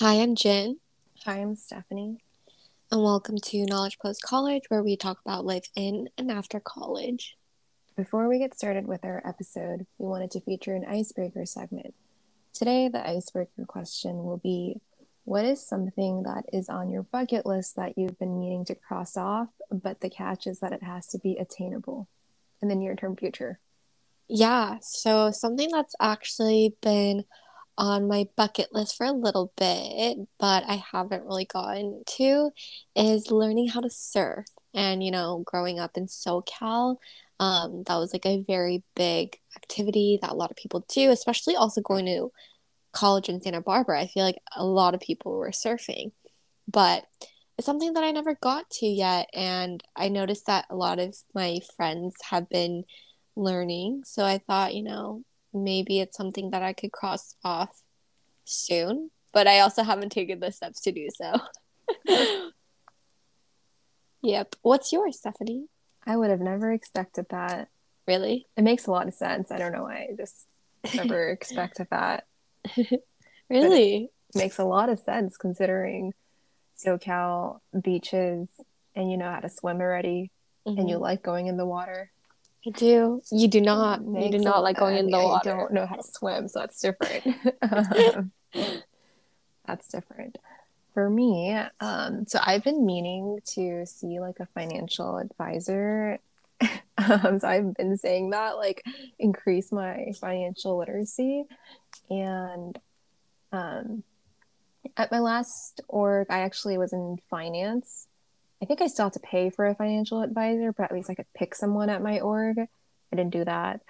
Hi, I'm Jin, Hi, I'm Stephanie. and welcome to Knowledge Post College, where we talk about life in and after college. Before we get started with our episode, we wanted to feature an icebreaker segment. Today, the icebreaker question will be What is something that is on your bucket list that you've been meaning to cross off, but the catch is that it has to be attainable in the near term future? Yeah, so something that's actually been on my bucket list for a little bit, but I haven't really gotten to, is learning how to surf. And, you know, growing up in SoCal, um, that was like a very big activity that a lot of people do, especially also going to college in Santa Barbara. I feel like a lot of people were surfing, but it's something that I never got to yet. And I noticed that a lot of my friends have been learning. So I thought, you know, maybe it's something that I could cross off soon, but I also haven't taken the steps to do so. yep. What's yours, Stephanie? I would have never expected that. Really? It makes a lot of sense. I don't know why I just never expected that. Really? It makes a lot of sense considering SoCal beaches and you know how to swim already and you Mhm. like going in the water. I do. You do not. You do not like going in the water. I don't know how to swim, so that's different. that's different. For me, um, so I've been meaning to see like a financial advisor. um, so I've been saying that, like, increase my financial literacy. And um, at my last org, I actually was in finance. I think I still have to pay for a financial advisor, but at least I could pick someone at my org. I didn't do that.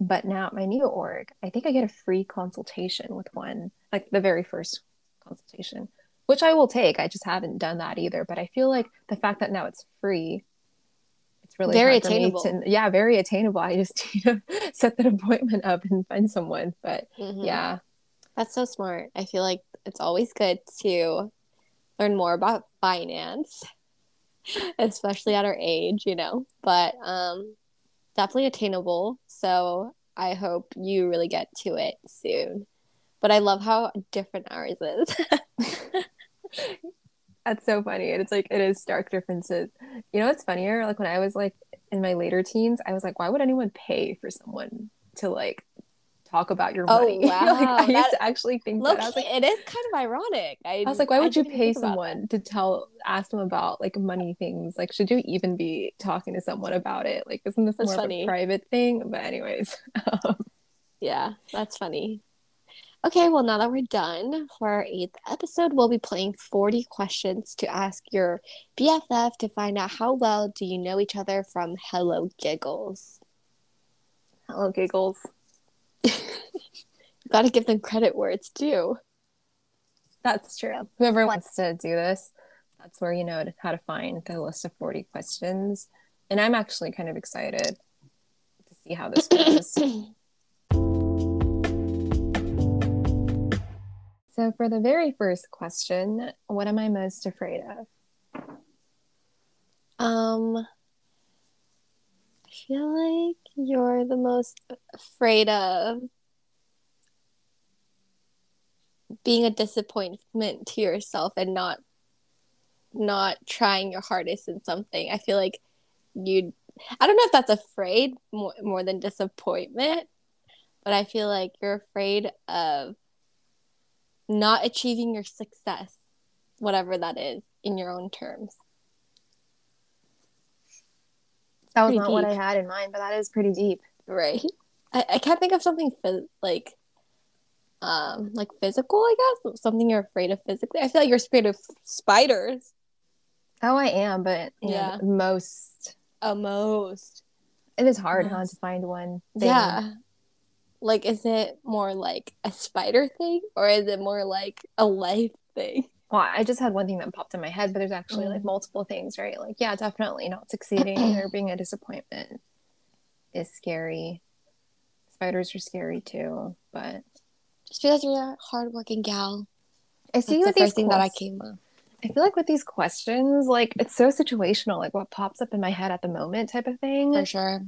But now at my new org, I think I get a free consultation with one, like the very first consultation, which I will take. I just haven't done that either. But I feel like the fact that now it's free, it's really Very hard for me attainable. to- yeah, very attainable. I just need to set that appointment up and find someone. But Mhm. yeah, That's so smart. I feel like it's always good to learn more about finance, especially at our age, you know. But um definitely attainable. So I hope you really get to it soon. But I love how different ours is. That's so funny. And it's like it is stark differences. You know what's funnier? Like when I was like in my later teens, I was like, why would anyone pay for someone to like talk about your Oh, money? like wow. I used to actually think Look, that. I was like, it is kind of ironic. I, I was like, why would you pay that. someone to tell ask them about like money things? Like, should you even be talking to someone about it? Like, isn't this That's more funny. of a private thing? But anyways, um, Yeah, that's funny. Okay, well, now that we're done for our eighth episode, we'll be playing 40 questions to ask your BFF to find out how well do you know each other from Hello Giggles. hello giggles. Got to give them credit where it's due. That's true. Whoever wants to do this, that's where you know how to find the list of 40 questions. And I'm actually kind of excited to see how this goes. so, for the very first question, what am I most afraid of? Um, feel like you're the most afraid of being a disappointment to yourself and not not trying your hardest in something. I feel like you'd I don't know if that's afraid more, more than disappointment, but I feel like you're afraid of not achieving your success, whatever that is, in your own terms. That was Pretty not what I had in mind, but that is pretty deep. Right. I, I can't think of something phys- like um like physical, I guess. Something you're afraid of physically. I feel like you're afraid of spiders. Oh, I am, but you know, Yeah. most Uh, most. it is hard huh, to find one. thing. Yeah. Like is it more like a spider thing or is it more like a life thing? Well, I just had one thing that popped in my head, but there's actually like Mm. multiple things, right? Like, yeah, definitely not succeeding or being a disappointment is scary. Spiders are scary too, but Just because you're a hardworking gal. I That's see the with these first thing that I came up. I feel like with these questions, like it's so situational, like what pops up in my head at the moment, type of thing. For sure.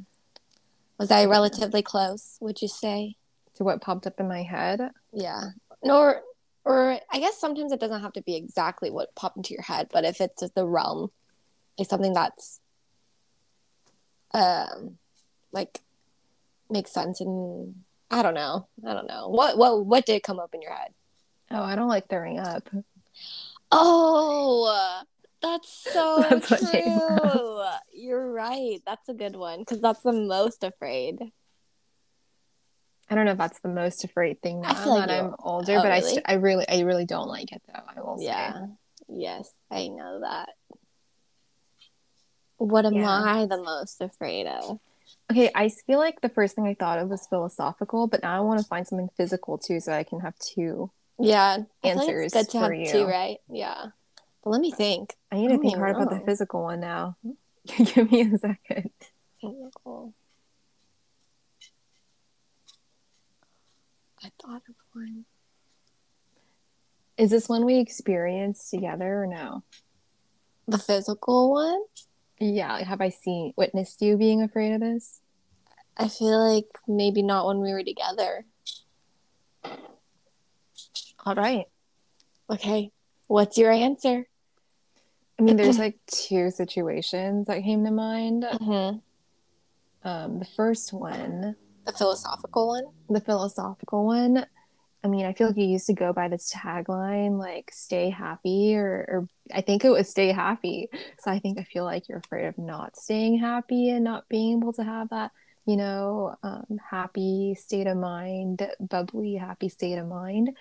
Was I relatively close, would you say? To what popped up in my head. Yeah. Nor or I guess sometimes it doesn't have to be exactly what popped into your head, but if it's the realm, like something that's um like makes sense and I don't know. I don't know. What what what did come up in your head? Oh, I don't like throwing up. Oh, that's so that's true. You're right. That's a good one because that's the most afraid. I don't know if that's the most afraid thing now that like I'm older, oh, but really? I st- I really I really don't like it though. I will yeah. say. Yes, I know that. What am yeah. I the most afraid of? Okay, I feel like the first thing I thought of was philosophical, but now I want to find something physical too, so I can have two. Yeah, answers good to for have you. Two, right? Yeah. But let me think. I need to oh think hard know. about the physical one now. Give me a second. Physical. I thought of one. Is this one we experienced together or no? The physical one? Yeah, like have I seen witnessed you being afraid of this? I feel like maybe not when we were together. All right. Okay. What's your answer? I mean, there's like two situations that came to mind. Mm-hmm. Um, the first one, the philosophical one, the philosophical one. I mean, I feel like you used to go by this tagline like "Stay happy," or, or I think it was "Stay happy." So I think I feel like you're afraid of not staying happy and not being able to have that, you know, um, happy state of mind, bubbly, happy state of mind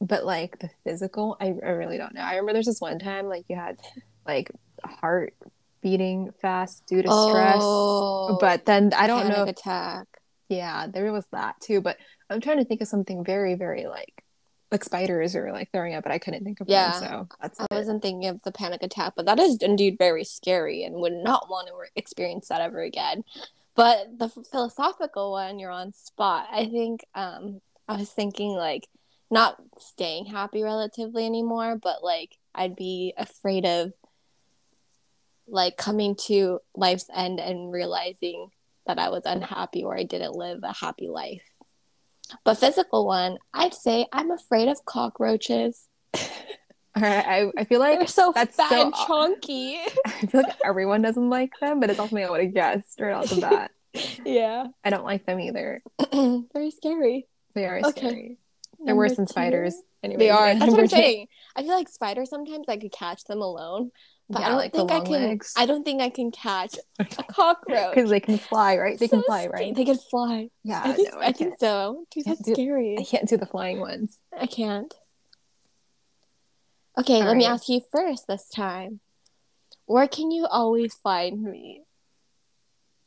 but like the physical I, I really don't know i remember there's this one time like you had like heart beating fast due to stress oh, but then i don't know if, attack. Yeah there was that too but i'm trying to think of something very very like like spiders or like throwing up but i couldn't think of yeah one, so that's i it. wasn't thinking of the panic attack but that is indeed very scary and would not want to experience that ever again. But the philosophical one you're on spot. I think um i was thinking like not staying happy relatively anymore, but like I'd be afraid of like coming to life's end and realizing that I was unhappy or I didn't live a happy life. But physical one, I'd say I'm afraid of cockroaches. All right, I, I feel like they're so that's fat so, and chunky. I feel like everyone doesn't like them, but it's also something I would have guessed right off the bat. yeah, I don't like them either. Very scary. They are okay. scary. They're worse than spiders. Anyways, they are. That's what I'm saying. I feel like spiders sometimes I could catch them alone, but yeah, I don't like think I can. Legs. I don't think I can catch a cockroach because they can fly, right? They so can fly, right? They can fly. Yeah, I think, no, I, I think so. Dude, that's do, scary. I can't do the flying ones. I can't. Okay, All let right. me ask you first this time. Where can you always find me?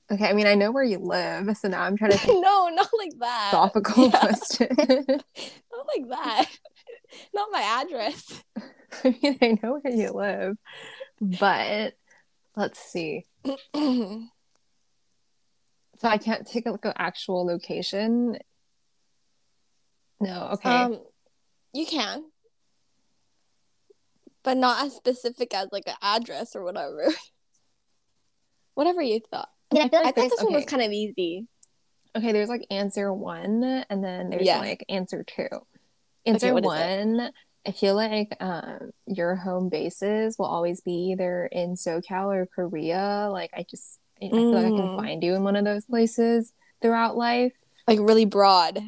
Okay, I mean, I know where you live, so now I'm trying to think. no, not like that. Philosophical yeah. question. not like that. Not my address. I mean, I know where you live, but let's see. so I can't take a, like an actual location. No, okay. Um, you can, but not as specific as like an address or whatever. whatever you thought. I mean, I feel like I thought this okay. one was kind of easy. Okay, there's like answer one, and then there's yeah. like answer two. Answer okay, one, I feel like um, your home bases will always be either in SoCal or Korea. Like, I just I mm. feel like I can mm. find you in one of those places throughout life. Like really broad.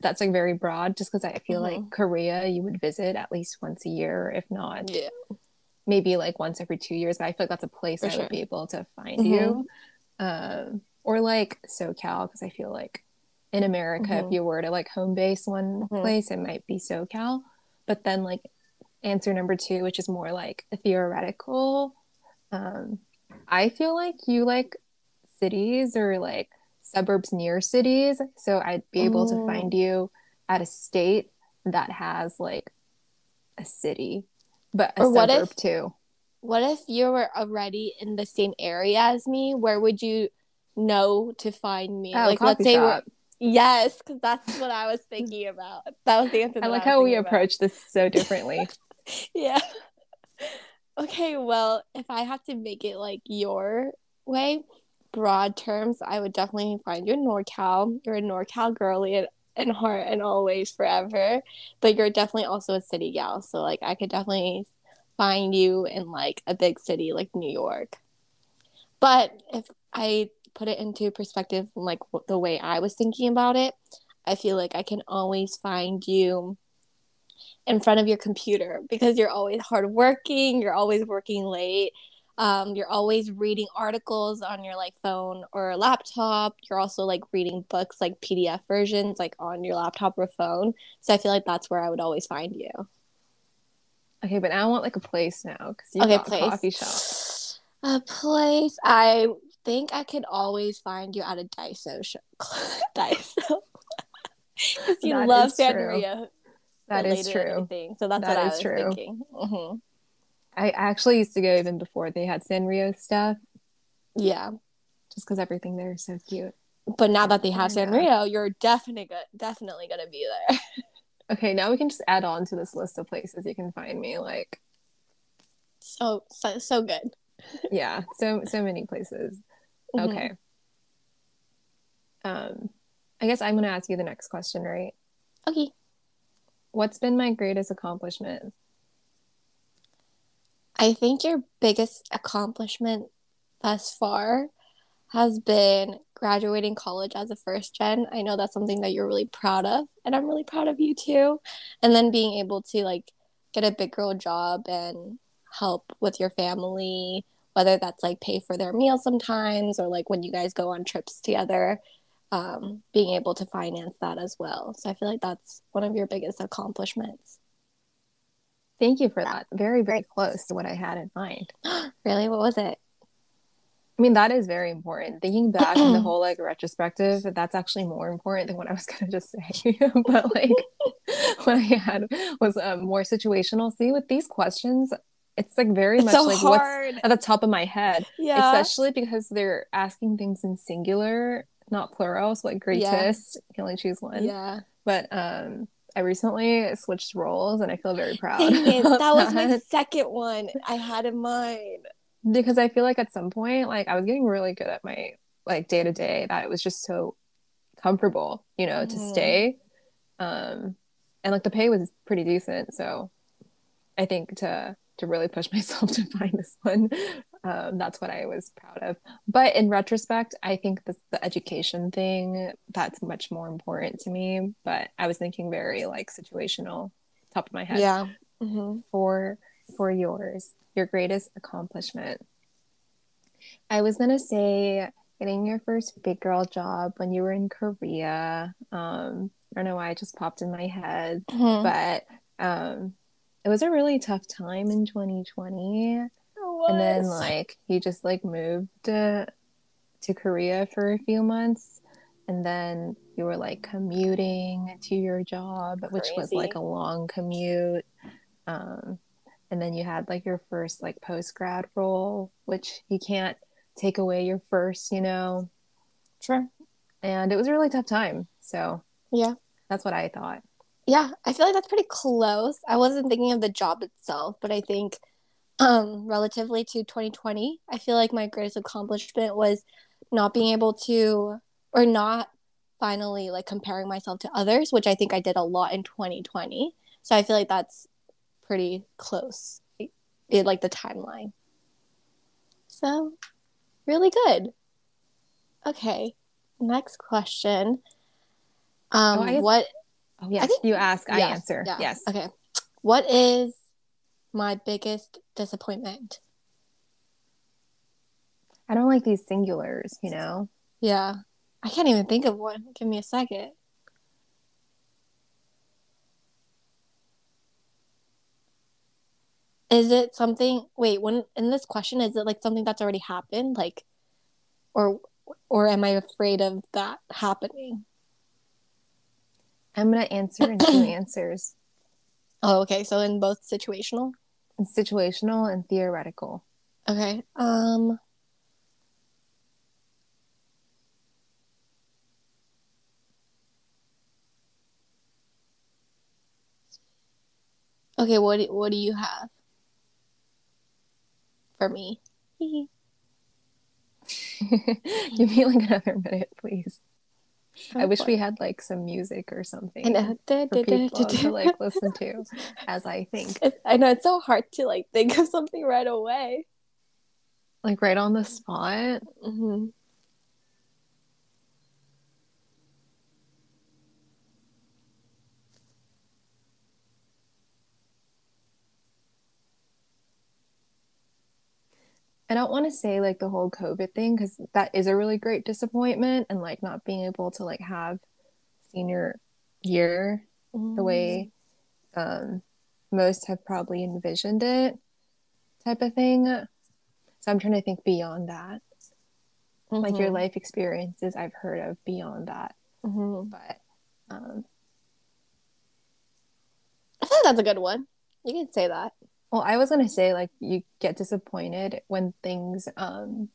That's like very broad, just because I feel mm-hmm. like Korea you would visit at least once a year, if not. Yeah maybe like once every two years, but I feel like that's a place For I sure. would be able to find mm-hmm. you um, or like SoCal because I feel like in America, mm-hmm. if you were to like home base one mm-hmm. place, it might be SoCal. But then like answer number two, which is more like theoretical, um, I feel like you like cities or like suburbs near cities, so I'd be able to find you at a state that has like a city, but a or suburb if, too what if you were already in the same area as me? Where would you know to find me? Oh, like, let's say shop. we're yes, because that's what I was thinking about. That was the answer. I like I how we about. approach this so differently. yeah. Okay, well, if I have to make it like your way, broad terms, I would definitely find you in NorCal. You're a NorCal girly, and and heart and always forever. But you're definitely also a city gal. So like I could definitely find you in like a big city like New York. But if I put it into perspective like the way I was thinking about it, I feel like I can always find you in front of your computer because you're always hardworking, you're always working late, um, you're always reading articles on your like phone or laptop. You're also like reading books like PDF versions like on your laptop or phone. So I feel like that's where I would always find you. Okay, but now I want like a place now because you okay, got place. a coffee shop. A place. I think I could always find you at a Daiso show. Daiso. You that love Sanrio. That is true. So that's that what I was true. thinking. Mm-hmm. I actually used to go even before they had Sanrio stuff. Yeah. Just because everything there is so cute. But now that they have Sanrio, you're definitely definitely gonna be there. okay, now we can just add on to this list of places you can find me. Like, so so, so good. yeah, so so many places. Mm-hmm. Okay. Um, I guess I'm gonna ask you the next question, right? Okay. What's been my greatest accomplishment? I think your biggest accomplishment thus far has been graduating college as a first gen. I know that's something that you're really proud of, and I'm really proud of you too. And then being able to like get a big girl job and help with your family, whether that's like pay for their meals sometimes or like when you guys go on trips together, um, being able to finance that as well. So I feel like that's one of your biggest accomplishments. Thank you for that. Very, very close to what I had in mind. really? What was it? I mean, that is very important. Thinking back in the whole like retrospective, that's actually more important than what I was gonna just say. but like what I had was um, more situational. See, with these questions, it's like very it's much so like hard. what's at the top of my head. Yeah. Especially because they're asking things in singular, not plural. So like greatest, yeah. you can only choose one. Yeah. But um I recently switched roles and I feel very proud. It, that was my second one I had in mind. Because I feel like at some point, like I was getting really good at my like day to day that it was just so comfortable, you know, to mm. stay. Um and like the pay was pretty decent. So I think to to really push myself to find this one um, that's what I was proud of. But in retrospect, I think the, the education thing that's much more important to me. But I was thinking very like situational, top of my head. Yeah. Mm-hmm. For for yours, your greatest accomplishment. I was gonna say getting your first big girl job when you were in Korea. Um, I don't know why it just popped in my head, mm-hmm. but um, it was a really tough time in 2020 and then like he just like moved to, to Korea for a few months. And then you were like commuting to your job Crazy. which was like a long commute. Um, and then you had like your first like post grad role which you can't take away your first you know? Sure. And it was a really tough time. So yeah. that's what i thought yeah i feel like that's pretty close i wasn't thinking of the job itself but i think um, relatively to 2020, I feel like my greatest accomplishment was not being able to, or not finally like comparing myself to others, which I think I did a lot in 2020. So I feel like that's pretty close, it, like the timeline. So, really good. Okay, next question. Um, oh, what? Oh, yes, think... you ask, I answer. Yeah. Yes. Okay. What is my biggest disappointment? I don't like these singulars, you know? Yeah. I can't even think of one. Give me a second. Is it something wait, when in this question is it like something that's already happened like or or am I afraid of that happening? I'm going to answer in two answers. Oh, okay. So in both situational? situational and theoretical. Okay. Um Okay, what do, what do you have for me? Give me like another minute, please. I wish we had like some music or I something know. for people to like listen to as I think. It's, I know it's so hard to like think of something right away. Like right on the spot. hmm I don't want to say like the whole COVID thing because that is a really great disappointment and like not being able to like have senior year the way um, most have probably envisioned it type of thing. So I'm trying to think beyond that. Like your Mhm. life experiences I've heard of beyond that. Mhm. But um, I feel like that's a good one. You can say that. Well, I was gonna say like you get disappointed when things um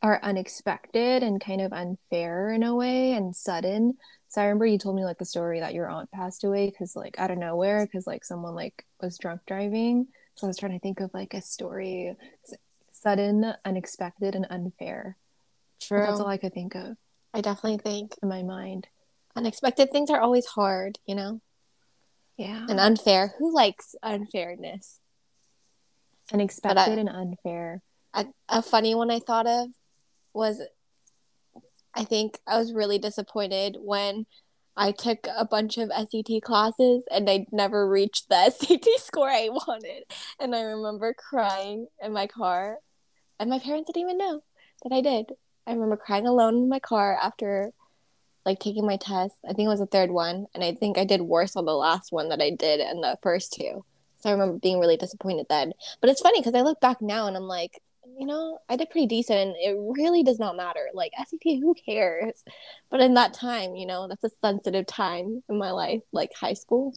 are unexpected and kind of unfair in a way and sudden. So I remember you told me like the story that your aunt passed away because like out of nowhere because like someone like was drunk driving. So I was trying to think of like a story sudden, unexpected, and unfair. True. That's all I could think of I definitely think in my mind. unexpected things are always hard, you know, Yeah. and unfair. Who likes unfairness? unexpected and unfair. A, a funny one I thought of was I think I was really disappointed when I took a bunch of SAT classes and I never reached the SAT score I wanted. And I remember crying in my car, and my parents didn't even know that I did. I remember crying alone in my car after like taking my test. I think it was the third one, and I think I did worse on the last one that I did and the first two. So I remember being really disappointed then. But it's funny because I look back now and I'm like, you know, I did pretty decent and it really does not matter. Like SAT, who cares? But in that time, you know, that's a sensitive time in my life, like high school.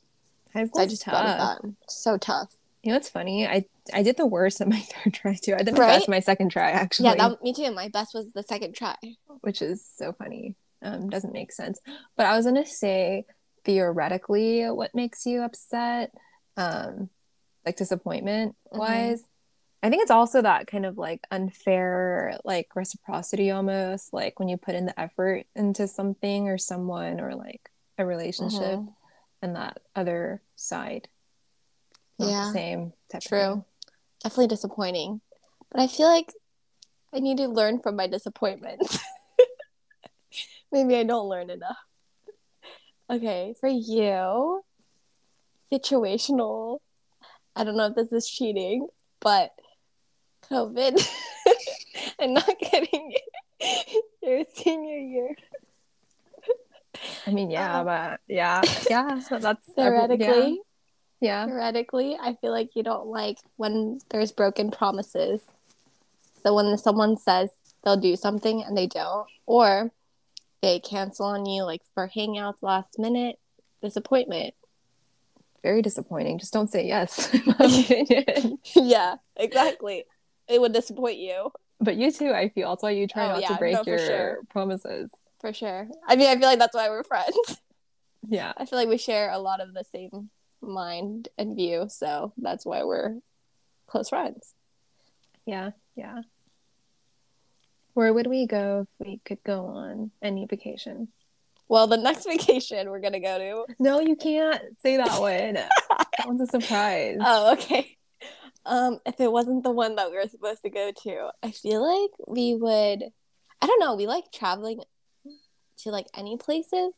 High school, So I just thought of tough. that. So tough. You know it's funny? I I did the worst at my third try too. I did the Right? best my second try actually, Yeah, that, me too. My best was the second try. which is so funny. Um, doesn't make sense. But I was gonna say theoretically, what makes you upset, um, like disappointment wise. I think it's also that kind of like unfair, like reciprocity almost, like when you put in the effort into something or someone or like a relationship, Mhm. and that other side, Yeah. the same True. Definitely disappointing. But I feel like I need to learn from my disappointments. Maybe I don't learn enough. Okay, for you, situational. I don't know if this is cheating, but COVID and not getting your senior year. I mean, yeah, Uh, but yeah, yeah, so that's Theoretically, yeah. yeah. theoretically, I feel like you don't like when there's broken promises. So when someone says they'll do something and they don't, or they cancel on you like for hangouts last minute, disappointment. very disappointing. Just don't say yes, in my opinion. yeah, exactly. It would disappoint you but you too, I feel. That's why you try Oh, not yeah, to break no, your sure. promises. for sure. I mean, I feel like that's why we're friends. Yeah. I feel like we share a lot of the same mind and view, so that's why we're close friends. Yeah. Yeah. Where would we go if we could go on any vacation? Well, the next vacation we're gonna go to No, you can't say that one. that one's a surprise. Oh, okay. Um, if it wasn't the one that we were supposed to go to, I feel like we would. I don't know. We like traveling to like any places,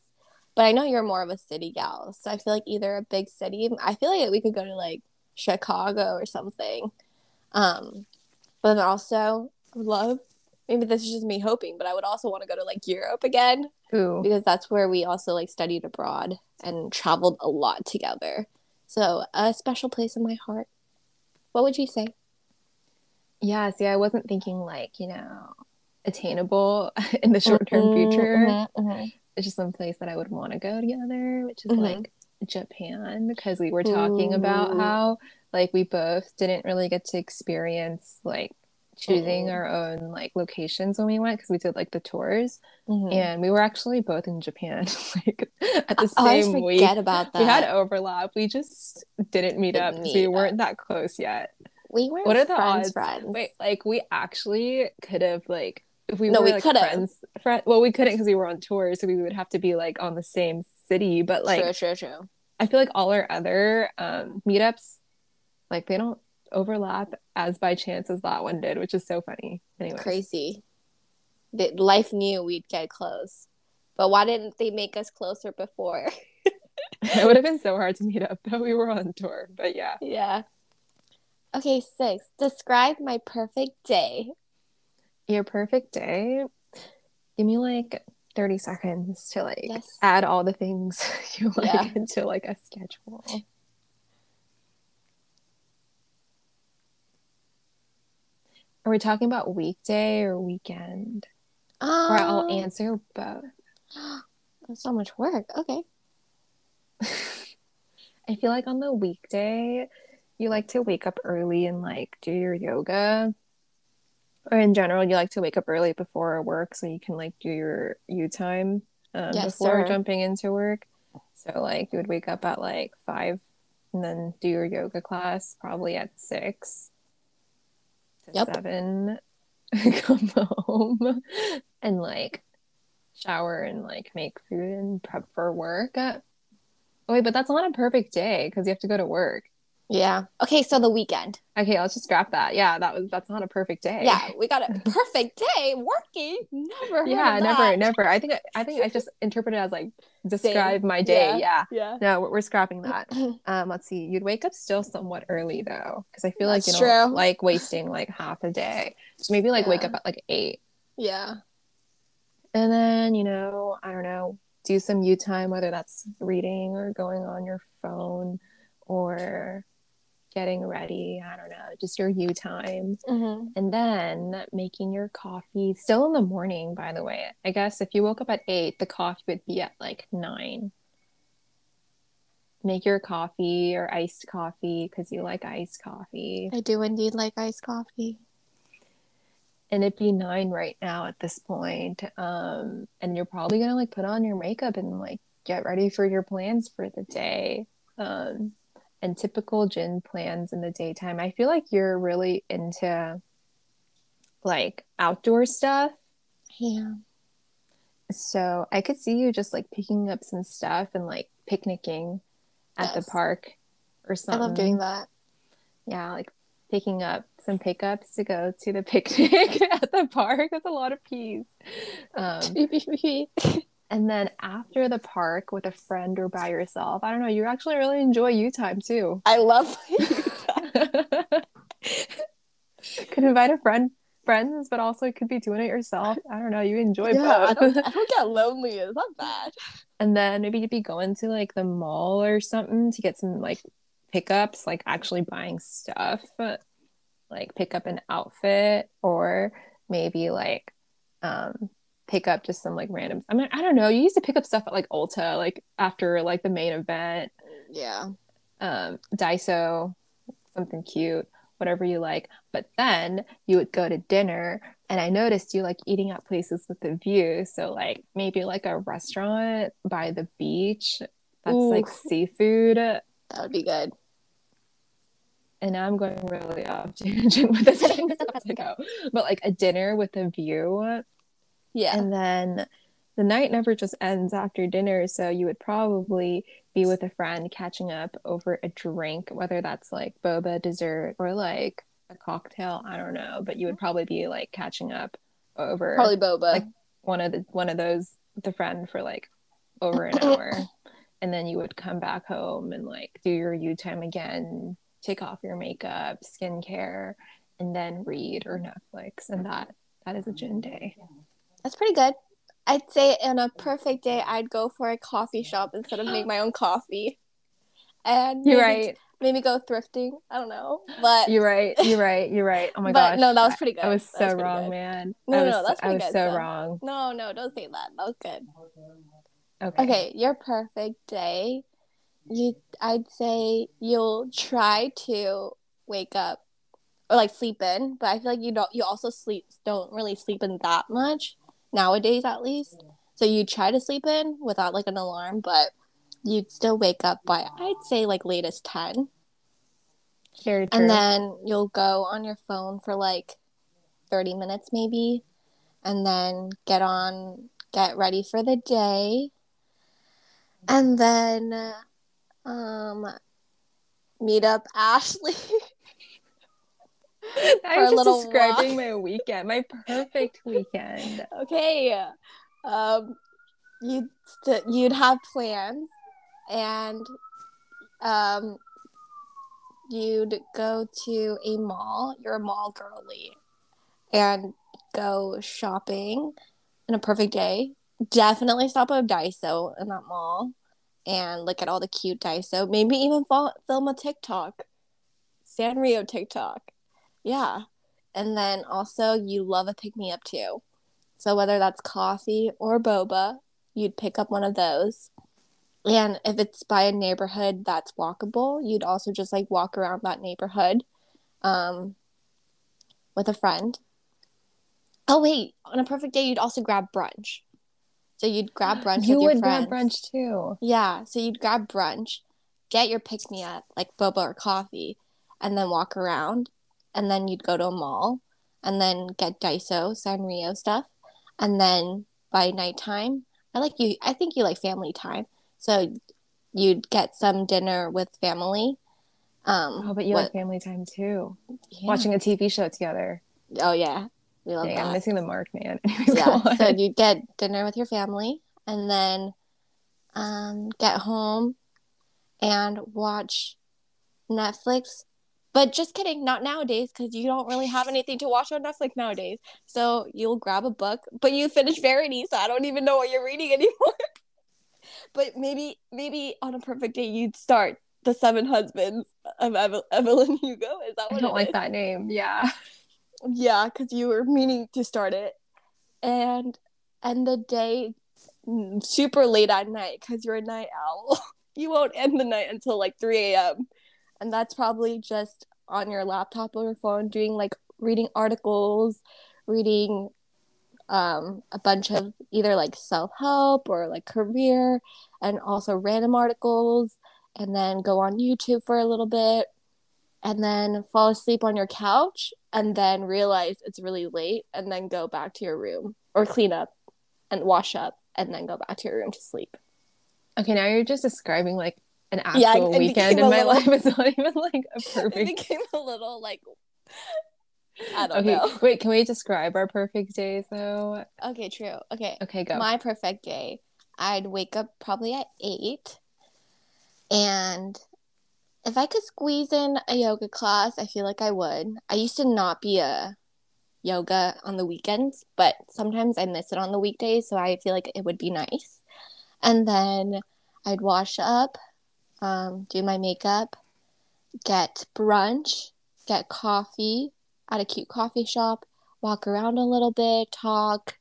but I know you're more of a city gal, so I feel like either a big city. I feel like we could go to like Chicago or something. Um, but then also, love. Maybe this is just me hoping, but I would also want to go to like Europe again Ooh. because that's where we also like studied abroad and traveled a lot together. So a special place in my heart. What would you say? Yeah, see, I wasn't thinking like, you know, attainable in the short term Mm-mm, future. mhm, mhm. It's just some place that I would want to go together, which is Mhm. like Japan, because we were talking about how like we both didn't really get to experience like choosing Mm. our own like locations when we went because we did like the tours Mhm. and we were actually both in Japan like at the I same week. forget about that. We had overlap. We just didn't meet Didn't up meet we up. weren't that close yet. we weren't What are the friends, odds? friends. Wait, like we actually could have like if we No, were we like couldn't. friends, friend, well, we couldn't because we were on tour, so we would have to be like on the same city. But like, true, true, true. I feel like all our other um, meetups, like they don't overlap as by chance as that one did, which is so funny. Anyway, Crazy. That life knew we'd get close. But why didn't they make us closer before? it would have been so hard to meet up though. We were on tour, but yeah. yeah. Okay, six. Describe my perfect day. Your perfect day. Give me like 30 seconds to like Yes. add all the things you like Yeah. into like a schedule. Are we talking about weekday or weekend? Or I'll Um, answer both. That's so much work. Okay. I feel like on the weekday, you like to wake up early and like do your yoga. Or in general, you like to wake up early before work so you can like do your you time um, Yes, before sir. jumping into work. So like you would wake up at like five and then do your yoga class probably at six to Yep. seven. Come home and like shower and like make food and prep for work. Uh, oh, wait, but that's not a perfect day because you have to go to work. Yeah. Okay, so the weekend. Okay, let's just scrap that. Yeah, that was that's not a perfect day. Yeah, we got a perfect day working. Never yeah, never, never. I think I think I just interpret it as like describe my day. Yeah. Yeah. No, we're, we're scrapping that. Um, let's see. You'd wake up still somewhat early though, because I feel like you That's know, true. like wasting like half a day. So maybe like wake up at like eight, yeah. and then you know, I don't know, do some you time, whether that's reading or going on your phone or getting ready. I don't know, just your you time. hmm And then making your coffee still in the morning, by the way. I guess if you woke up at eight, the coffee would be at like nine. Make your coffee or iced coffee because you like iced coffee. I do indeed like iced coffee. And it'd be nine right now at this point. Um, and you're probably gonna like put on your makeup and like get ready for your plans for the day. Um, and typical Jin plans in the daytime. I feel like you're really into like outdoor stuff. Yeah. So I could see you just like picking up some stuff and like picnicking at Yes. the park or something. I love doing that. Yeah, like picking up some pickups to go to the picnic at the park. That's a lot of peas. Um, and then after the park with a friend or by yourself, I don't know, you actually really enjoy you time too. I love could invite a friend, friends, but also could be doing it yourself. I don't know, you enjoy yeah, I both. don't, I don't get lonely. It's not bad. and then maybe you'd be going to like the mall or something to get some like pickups, like actually buying stuff, like pick up an outfit or maybe like um pick up just some like random I mean I don't know, you used to pick up stuff at like Ulta like after like the main event, Yeah. um Daiso, something cute, whatever you like. But then you would go to dinner and I noticed you like eating at places with a view. So like maybe like a restaurant by the beach that's like seafood. That would be good. And now I'm going really off tangent with this. Go. But like a dinner with a view. Yeah. And then the night never just ends after dinner. So you would probably be with a friend catching up over a drink, whether that's like boba dessert or like a cocktail. I don't know. But you would mm-hmm. probably be like catching up over Probably boba. like one of the one of those the friend for like over an hour. And then you would come back home and like do your you time again, take off your makeup, skincare, and then read or Netflix. And that that is a Jin day. That's pretty good. I'd say in a perfect day, I'd go for a coffee shop instead of make my own coffee. And You're maybe- right. Maybe go thrifting. I don't know, but You're right. You're right. You're right. Oh my but gosh. no, that was pretty good. I was so pretty wrong, good. man. No, I was, no, that's I pretty was good, so so. wrong. No, no, don't say that. That was good. Okay. Okay, your perfect day. You, I'd say you'll try to wake up or like sleep in, but I feel like you don't. You also sleep don't really sleep in that much nowadays, at least. So you try to sleep in without like an alarm, but you'd still wake up by I'd say like latest ten, Very true. and then you'll go on your phone for like thirty minutes maybe, and then get on, get ready for the day, and then um, meet up Ashley. I was just describing walk. my weekend, my perfect weekend. okay, um, you'd st- you'd have plans, and um, you'd go to a mall. You're a mall girly, and go shopping in a perfect day. Definitely stop at Daiso in that mall and look at all the cute Daiso. Maybe even film a TikTok, Sanrio TikTok. Yeah. And then also, you love a pick me up too. So, whether that's coffee or boba, you'd pick up one of those. And if it's by a neighborhood that's walkable, you'd also just like walk around that neighborhood um, with a friend. Oh, wait, on a perfect day, you'd also grab brunch. So you'd grab brunch. You would grab brunch too. Yeah. So you'd grab brunch, get your pick me up, like boba or coffee, and then walk around. And then you'd go to a mall and then get Daiso, Sanrio stuff. And then by nighttime, I like you, I think you like family time. So you'd get some dinner with family. Um, oh, but you what, like family time too. Yeah. Watching a TV show together. Oh, yeah. We love Dang, that. I'm missing the mark, man. yeah. So you'd get dinner with your family and then um, get home and watch Netflix. But just kidding, not nowadays because you don't really have anything to watch on Netflix nowadays. So you'll grab a book, but you finish Verity, so I don't even know what you're reading anymore. but maybe, maybe on a perfect day, you'd start the Seven Husbands of Eve- Evelyn Hugo. Is that what I don't like is? that name? Yeah. Yeah, because you were meaning to start it, and end the day mm, super late at night because you're a night owl. you won't end the night until like 3 a.m. And that's probably just on your laptop or your phone doing like reading articles, reading um, a bunch of either like self help or like career and also random articles, and then go on YouTube for a little bit and then fall asleep on your couch and then realize it's really late and then go back to your room or clean up and wash up and then go back to your room to sleep. Okay, now you're just describing like an actual yeah, weekend in my little, life. It's not even like a perfect. It became a little like I don't okay, know. Wait, can we describe our perfect days though? Okay, true. Okay. Okay, go. My perfect day. I'd wake up probably at eight and if I could squeeze in a yoga class, I feel like I would. I used to not be a yoga on the weekends, but sometimes I miss it on the weekdays, so I feel like it would be nice. And then I'd wash up, um, do my makeup, get brunch, get coffee at a cute coffee shop, walk around a little bit, talk,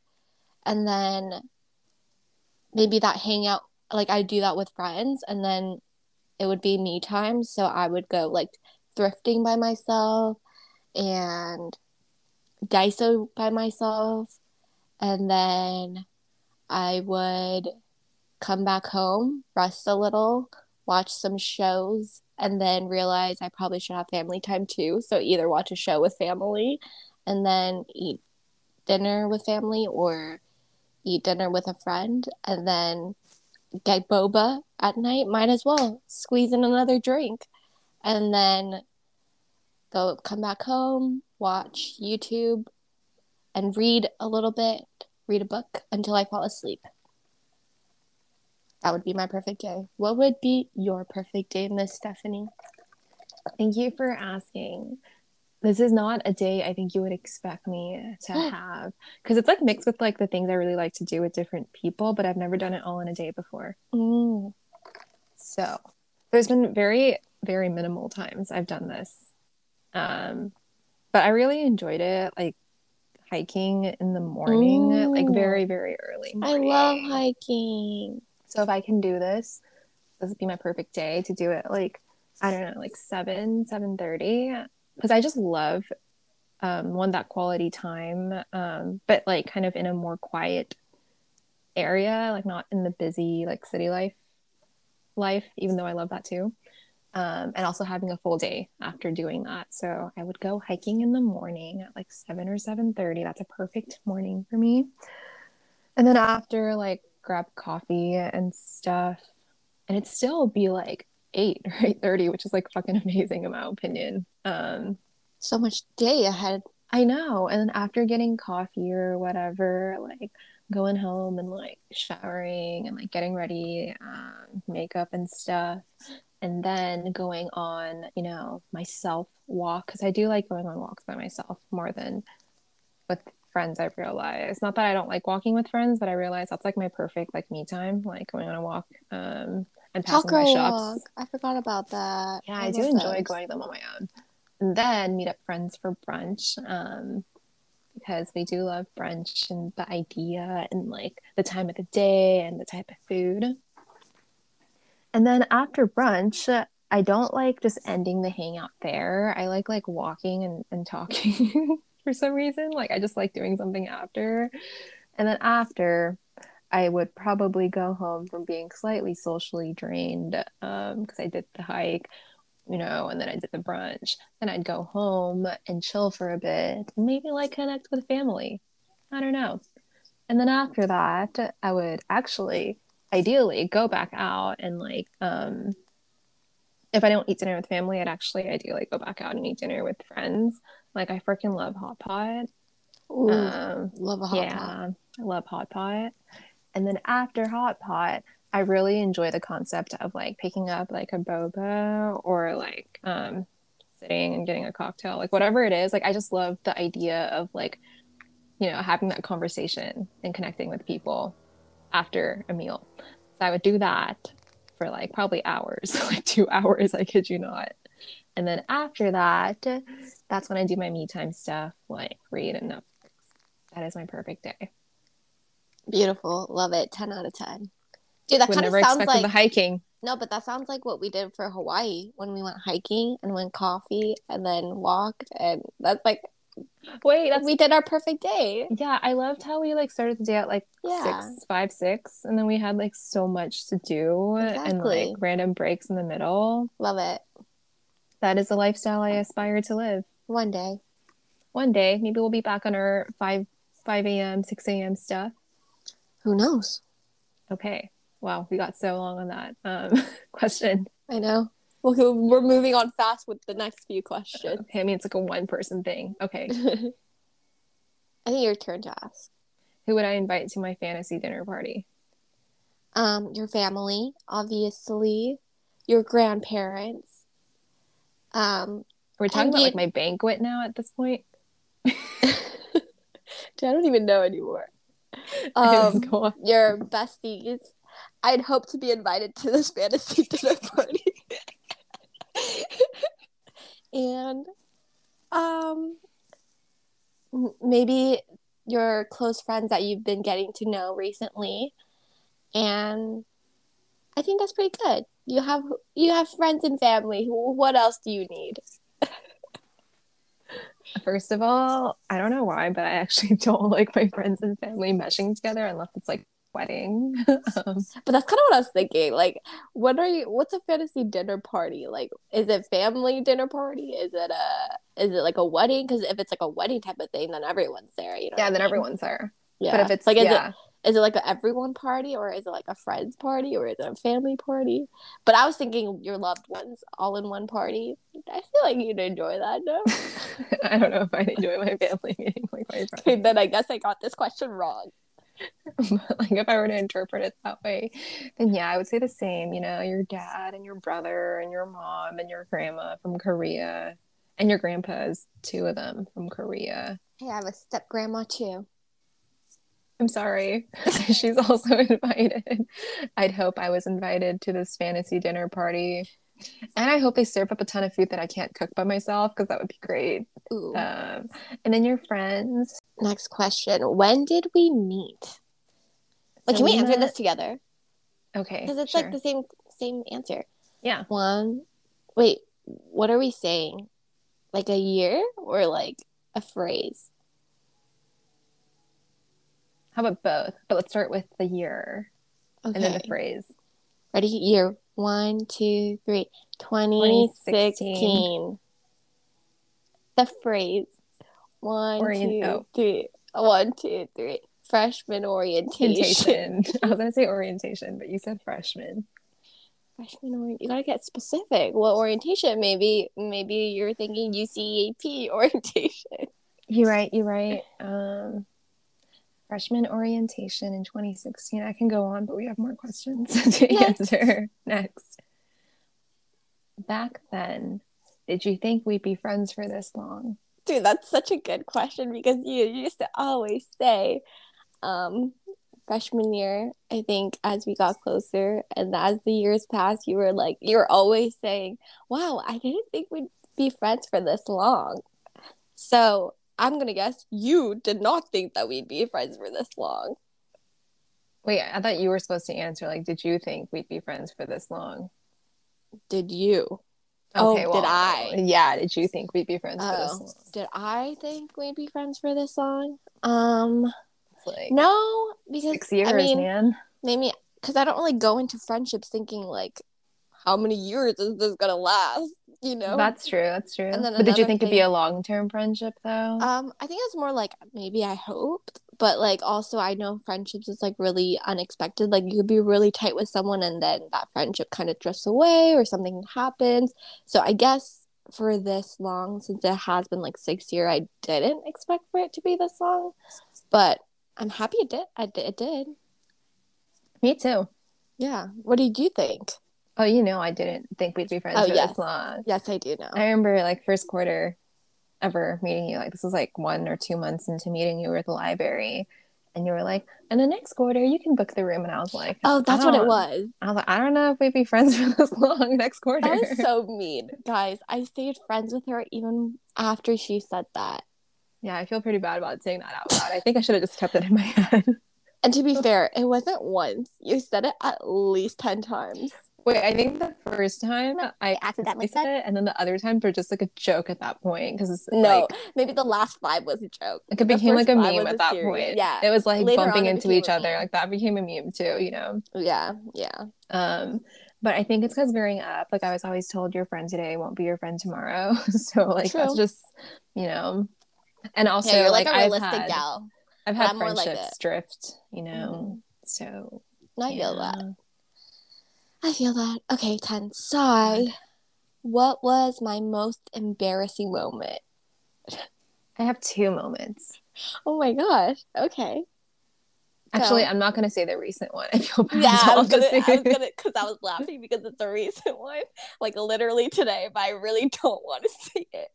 and then maybe that hangout like I do that with friends and then it would be me time. So I would go like thrifting by myself and Daiso by myself. And then I would come back home, rest a little, watch some shows, and then realize I probably should have family time too. So either watch a show with family and then eat dinner with family or eat dinner with a friend and then get boba at night, might as well squeeze in another drink and then go come back home, watch YouTube, and read a little bit, read a book until I fall asleep. That would be my perfect day. What would be your perfect day, Miss Stephanie? Thank you for asking this is not a day I think you would expect me to have because it's like mixed with like the things I really like to do with different people, but I've never done it all in a day before. Mm. So there's been very, very minimal times I've done this. Um, but I really enjoyed it. Like hiking in the morning, Ooh. like very, very early. Morning. I love hiking. So if I can do this, this would be my perfect day to do it like I don't know, like seven, seven thirty because I just love um, one that quality time, um, but like kind of in a more quiet area, like not in the busy like city life life, even though I love that too. um, and also having a full day after doing that. So I would go hiking in the morning at like seven or seven thirty. That's a perfect morning for me. And then after, like, grab coffee and stuff, and it'd still be like eight or eight thirty, which is like fucking amazing in my opinion. Um, so much day ahead. I know. And then after getting coffee or whatever, like going home and like showering and like getting ready, um, makeup and stuff, and then going on, you know, my self walk because I do like going on walks by myself more than with friends. I've realized not that I don't like walking with friends, but I realize that's like my perfect like me time, like going on a walk um, and passing by shops. Walk. I forgot about that. Yeah, I, I do enjoy those. going them on my own, and then meet up friends for brunch. Um, because we do love brunch and the idea and like the time of the day and the type of food. And then after brunch, I don't like just ending the hangout there. I like like walking and, and talking for some reason. Like I just like doing something after. And then after, I would probably go home from being slightly socially drained because um, I did the hike, you know, and then I did the brunch. Then I'd go home and chill for a bit, and maybe like connect with family. I don't know. And then after that, I would actually ideally go back out and like um if I don't eat dinner with family, I'd actually ideally go back out and eat dinner with friends. Like I freaking love hot pot. Ooh, um, love a hot yeah, pot. I love hot pot. And then after hot pot, I really enjoy the concept of like picking up like a boba or like um sitting and getting a cocktail, like whatever it is. Like I just love the idea of like, you know, having that conversation and connecting with people after a meal. So I would do that for like probably hours, like two hours, I kid you not. And then after that, that's when I do my me time stuff, like read and Netflix. That is my perfect day. Beautiful. Love it. 10 out of 10. Dude, that kind of sounds like the hiking. No, but that sounds like what we did for Hawaii when we went hiking and went coffee and then walked. And that's like Wait, that's we did our perfect day. Yeah, I loved how we like started the day at like yeah. six, five, six, and then we had like so much to do exactly. and like random breaks in the middle. Love it. That is a lifestyle I aspire to live. One day. One day, maybe we'll be back on our five five a.m., six a.m. stuff. Who knows? Okay. Wow, we got so long on that um, question. I know. Well, we're moving on fast with the next few questions. Okay, I mean it's like a one person thing. Okay. I think your turn to ask. Who would I invite to my fantasy dinner party? Um, your family, obviously, your grandparents. Um, we're talking about like my banquet now at this point. I don't even know anymore. Um, your besties. I'd hope to be invited to this fantasy dinner party and um maybe your close friends that you've been getting to know recently and i think that's pretty good you have you have friends and family what else do you need first of all i don't know why but i actually don't like my friends and family meshing together unless it's like wedding. um, but that's kind of what I was thinking. Like, what are you? What's a fantasy dinner party? Like, is it family dinner party? Is it a? Is it like a wedding? Because if it's like a wedding type of thing, then everyone's there. You know. Yeah, then I mean? everyone's there. Yeah. But if it's like, is yeah. it? Is it like a everyone party or is it like a friends party or is it a family party? But I was thinking your loved ones all in one party. I feel like you'd enjoy that, no? I don't know if I'd enjoy my family meeting like my friends. Okay, then I guess I got this question wrong. like if I were to interpret it that way, then yeah, I would say the same. You know, your dad and your brother and your mom and your grandma from Korea, and your grandpa's two of them from Korea. Hey, I have a step grandma too. I'm sorry. She's also invited. I'd hope I was invited to this fantasy dinner party. And I hope they serve up a ton of food that I can't cook by myself because that would be great. Um, and then your friends. Next question. When did we meet? Like, so can we, we answer met... this together? Okay. Because it's sure. like the same same answer. Yeah. One. Wait. What are we saying? Like a year or like a phrase? How about both? But let's start with the year okay. and then the phrase. Ready? Year. One, two, three. 2016. The phrase one, Orient- two, oh. three. One, two, three. Freshman orientation. Orientation. I was gonna say orientation, but you said freshman. Freshman orient. You gotta get specific. What orientation? Maybe, maybe you're thinking UCAP orientation. You're right. You're right. Um, freshman orientation in 2016. I can go on, but we have more questions to Next. answer next. Back then, did you think we'd be friends for this long? Dude, that's such a good question because you used to always say, um, freshman year, I think as we got closer and as the years passed, you were like, you were always saying, wow, I didn't think we'd be friends for this long. So I'm going to guess you did not think that we'd be friends for this long. Wait, I thought you were supposed to answer like, did you think we'd be friends for this long? Did you? Okay, oh, did I? Yeah, did you think we'd be friends for this Oh, long? did I think we'd be friends for this long? Um, like no, because six years, I mean, man. maybe because I don't really go into friendships thinking like, how many years is this gonna last? You know. That's true. That's true. And then but did you think it'd be a long term friendship though? um, I think it's more like maybe I hoped, but like also I know friendships is like really unexpected. Like you could be really tight with someone and then that friendship kind of drifts away or something happens. So I guess for this long, since it has been like six year, I didn't expect for it to be this long, but I'm happy it did. I did. It did. Me too. Yeah. What did you think? Oh, you know, I didn't think we'd be friends Oh, for yes. this long. Yes, I do know. I remember like first quarter ever meeting you. Like this was like one or two months into meeting you at the library, and you were like, "And the next quarter, you can book the room." And I was like, Oh, that's what it oh. was. I was like, I don't know if we'd be friends for this long next quarter. That was so mean, guys. I stayed friends with her even after she said that. yeah, I feel pretty bad about saying that out loud. I think I should have just kept it in my head. And to be fair, it wasn't once. You said it at least 10 times. Wait, I think the first time I accidentally said it, and then the other times were just like a joke at that point because No, like, maybe the last five was a joke. it The became like a meme at a that serious- point. Yeah. it was like Later bumping into each other. Like that became a meme too, you know. Yeah, yeah. Um, but I think it's because growing up, like I was always told, your friend today won't be your friend tomorrow. so like that's just you know, and also yeah, you're like, like, a I've had gal. I've had more like friendships drift, you know. So I feel yeah. that. I feel that. Okay, 10. Sigh. What was my most embarrassing moment? I have two moments. Oh my gosh. Okay. Actually. I'm not gonna say the recent one. I feel bad. Yeah, I was gonna, just I was gonna, because I was laughing because it's a recent one, like literally today, but I really don't want to say it.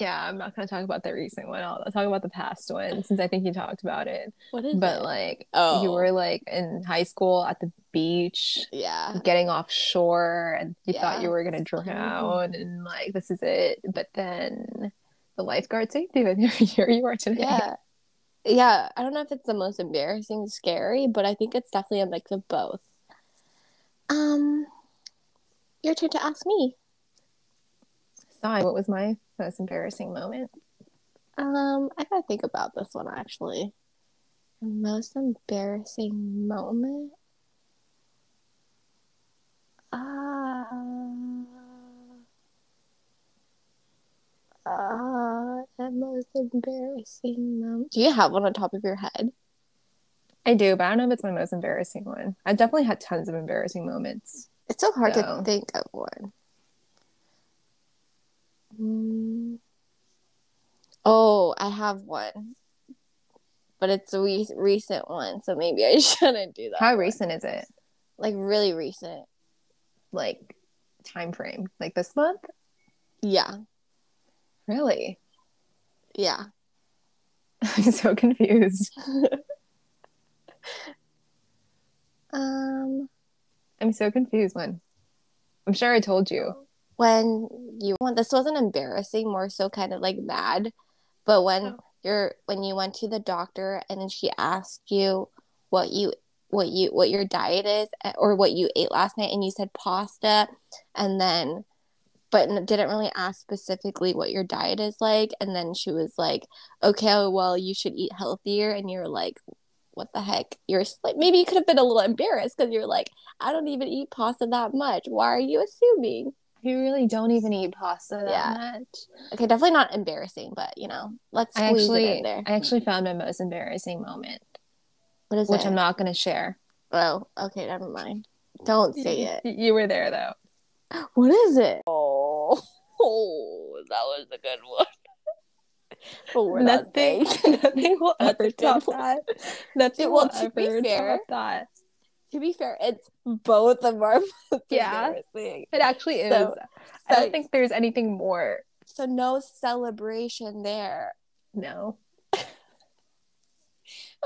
Yeah, I'm not gonna talk about the recent one. I'll, I'll talk about the past one since I think you talked about it. What is But it? like, Oh. you were like in high school at the beach, yeah, getting offshore, and you thought you were gonna drown, and like this is it. But then the lifeguard saved you, and here you are today. yeah, yeah. I don't know if it's the most embarrassing, scary, but I think it's definitely a mix of both. Um, your turn to ask me. Sai, what was my most embarrassing moment? Um, I gotta think about this one actually. The most embarrassing moment. Uh, uh, the most embarrassing moment. Do you have one on top of your head? I do, but I don't know if it's my most embarrassing one. I've definitely had tons of embarrassing moments. It's so hard No. to think of one. Mm. Oh, I have one, but it's a re- recent one, so maybe I shouldn't do that. How one. recent is it? Like really recent. Like time frame? Like this month? Yeah, Really? yeah. I'm so confused. Um, I'm so confused when I'm sure I told you. When you well, this wasn't embarrassing, more so kind of like mad, but when Oh. you're when you went to the doctor and then she asked you what you what you what your diet is or what you ate last night and you said pasta and then but didn't really ask specifically what your diet is like and then she was like okay oh, well you should eat healthier and you're like what the heck? You're like maybe you could have been a little embarrassed because you're like, I don't even eat pasta that much. Why are you assuming? You really don't even eat pasta that Yeah. much. Okay, definitely not embarrassing, but you know, let's I squeeze actually, it in there. I actually found my most embarrassing moment, what is which it? I'm not going to share. Oh, okay, never mind. Don't say it. You were there though. What is it? Oh, oh that was a good one. but we're not nothing, saying. nothing will ever top one. that. Nothing Well, will to be ever fair- top that. To be fair, it's both of our Yeah. It actually is. So- I so- don't think there's anything more. So no celebration there. No.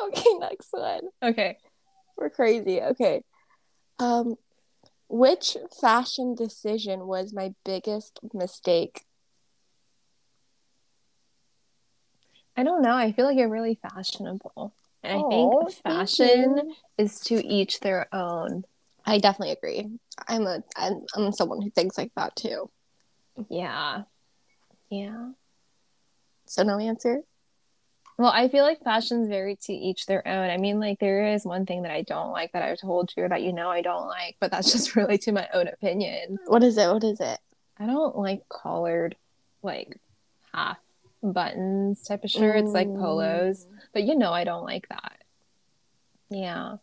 Okay, next one. Okay. We're crazy. Okay. Um, which fashion decision was my biggest mistake? I don't know. I feel like you're really fashionable. And I think fashion is to each their own. I definitely agree. I'm a I'm, I'm someone who thinks like that too. Yeah. Yeah. So no answer. Well, I feel like fashion's very to each their own. I mean, like there is one thing that I don't like that I've told you that you know I don't like, but that's just really to my own opinion. What is it? What is it? I don't like collared, like half buttons type of shirts, like Mm. polos. But you know I don't like that. Yeah.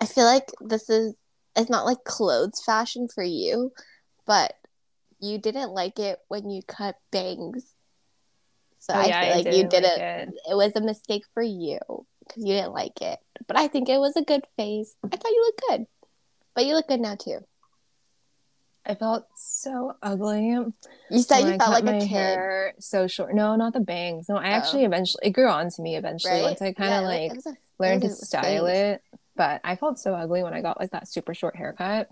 I feel like this is it's not like clothes fashion for you, but you didn't like it when you cut bangs. So Oh, I yeah, feel like you didn't like it. it. It was a mistake for you because you didn't like it. But I think it was a good phase. I thought you looked good, but you look good now too. I felt so ugly. You said you I felt like my a kid, hair so short. No, not the bangs. No, I Oh. actually eventually it grew on to me eventually right? once I kind of was- like a- learned to style it. But I felt so ugly when I got like that super short haircut.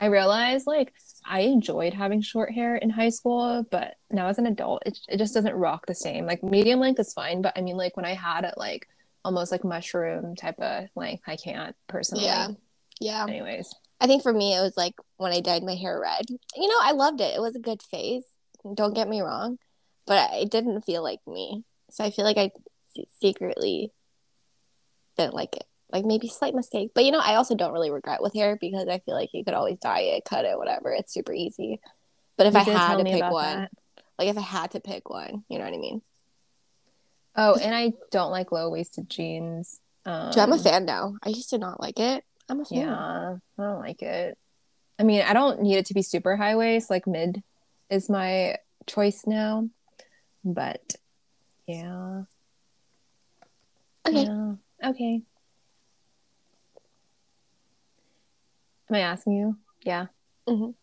I realized like I enjoyed having short hair in high school, but now as an adult, it, it just doesn't rock the same. Like medium length is fine, but I mean like when I had it like almost like mushroom type of length, I can't personally. Yeah, yeah. Anyways, I think for me, it was like when I dyed my hair red. You know, I loved it. It was a good phase. Don't get me wrong, but it didn't feel like me. So I feel like I secretly didn't like it. Like maybe slight mistake, but you know, I also don't really regret with hair because I feel like you could always dye it, cut it, whatever. It's super easy. But if You I had to pick one, that. like if I had to pick one, you know what I mean? Oh, and I don't like low waisted jeans. Um, I'm a fan now. I used to not like it. I'm a fan. Yeah, I don't like it. I mean, I don't need it to be super high waist. Like mid is my choice now. But yeah. Okay. Yeah. Okay. Am I asking you? Yeah. Mhm.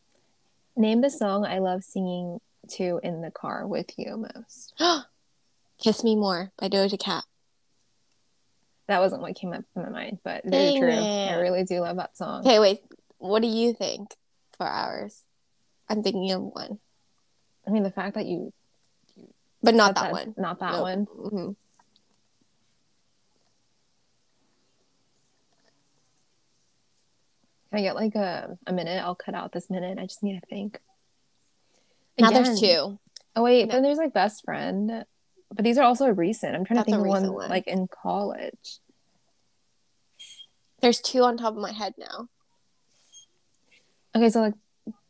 Name the song I love singing to in the car with you most. Kiss Me More by Doja Cat. That wasn't what came up in my mind, but very true. it. I really do love that song. Okay, wait. What do you think for ours? I'm thinking of one, I mean, the fact that you but not said that one. not that Nope. one. hmm Can I get like a, a minute? I'll cut out this minute. I just need to think. Now there's two. Oh wait, No. then there's like best friend. But these are also recent. I'm trying That's to think of one, one. like in college. There's two on top of my head now. Okay, so like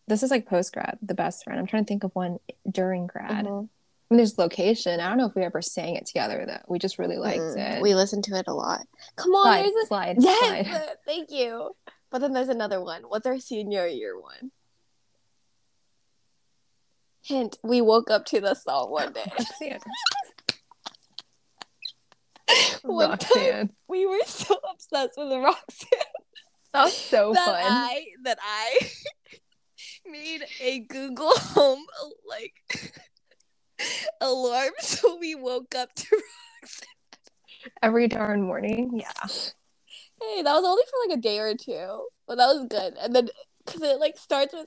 this is like post grad, the best friend. I'm trying to think of one during grad. Mhm. I mean, there's location. I don't know if we ever sang it together though. We just really liked Mm-mm. it. We listened to it a lot. Come on, slide, there's a slide, yes. slide. Thank you. But then there's another one. What's our senior year one? Hint: We woke up to the song one day. Roxanne. One time we were so obsessed with Roxanne. That was so that fun. I that I made a Google Home like alarm so we woke up to rocks. Every darn morning. Yeah. Hey, that was only for like a day or two, but that was good. And then because it like starts with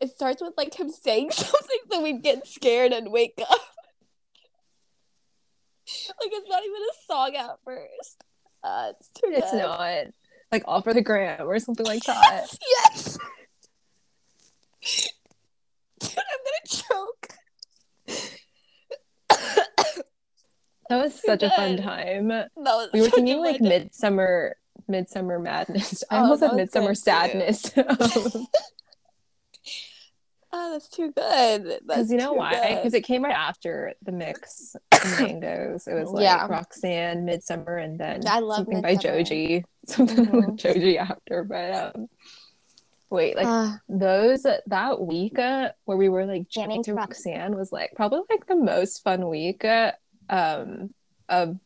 it starts with like him saying something, so we get scared and wake up. like it's not even a song at first. Uh, it's too It's not like all for the gram or something like that. Yes. Dude, I'm gonna choke. That was such a fun time. That was We were thinking like midsummer midsummer madness. I Oh, almost said midsummer sadness. Oh, that's too good. Because you know why? Because it came right after the mix mangoes. It was like Yeah. Roxanne, Midsummer, and then I love something by Midsummer. Joji. Something Mhm. with Joji after. But um wait, like Uh, those that week uh, where we were like jamming to Roxanne was like probably like the most fun week uh, um of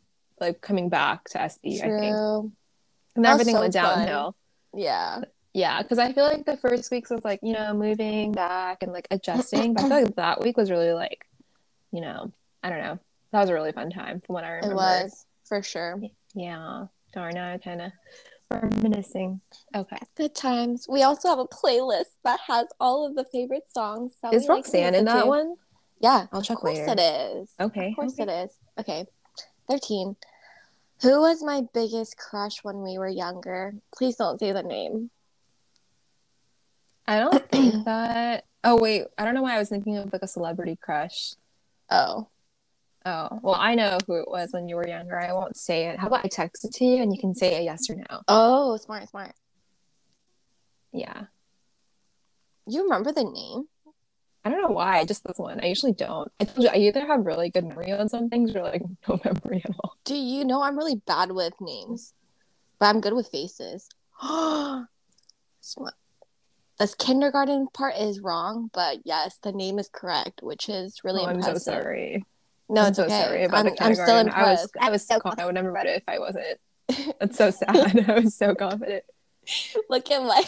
like coming back to SB, I think. true. And everything so went fun. downhill. Yeah. Yeah, because I feel like the first weeks was like, you know, moving back and like adjusting. but I feel like that week was really like, you know, I don't know. That was a really fun time from what I remember. It was for sure. Yeah. Darn, now I kind of reminiscing. Okay. Good times. We also have a playlist that has all of the favorite songs. That Is we like Roxanne in that to. one? Yeah, I'll check later. of course later. it is. Okay. Of course okay. it is. Okay, thirteen. Who was my biggest crush when we were younger? Please don't say the name. I don't think that. Oh, wait. I don't know why I was thinking of like a celebrity crush. Oh, Oh, well, I know who it was when you were younger. I won't say it. How about I text it to you and you can say a yes or no? oh, smart, smart. Yeah. You remember the name? I don't know why. Just this one. I usually don't. I told you I either have really good memory on some things or like no memory at all. Do you know I'm really bad with names, but I'm good with faces. Smart. This kindergarten part is wrong, but yes, the name is correct, which is really Oh, I'm so sorry. No, I'm it's so okay. sorry about I'm, the I'm still kindergarten. I was impressed. I was so confident. I would never read it if I wasn't. That's so sad. I was so confident. Look at my.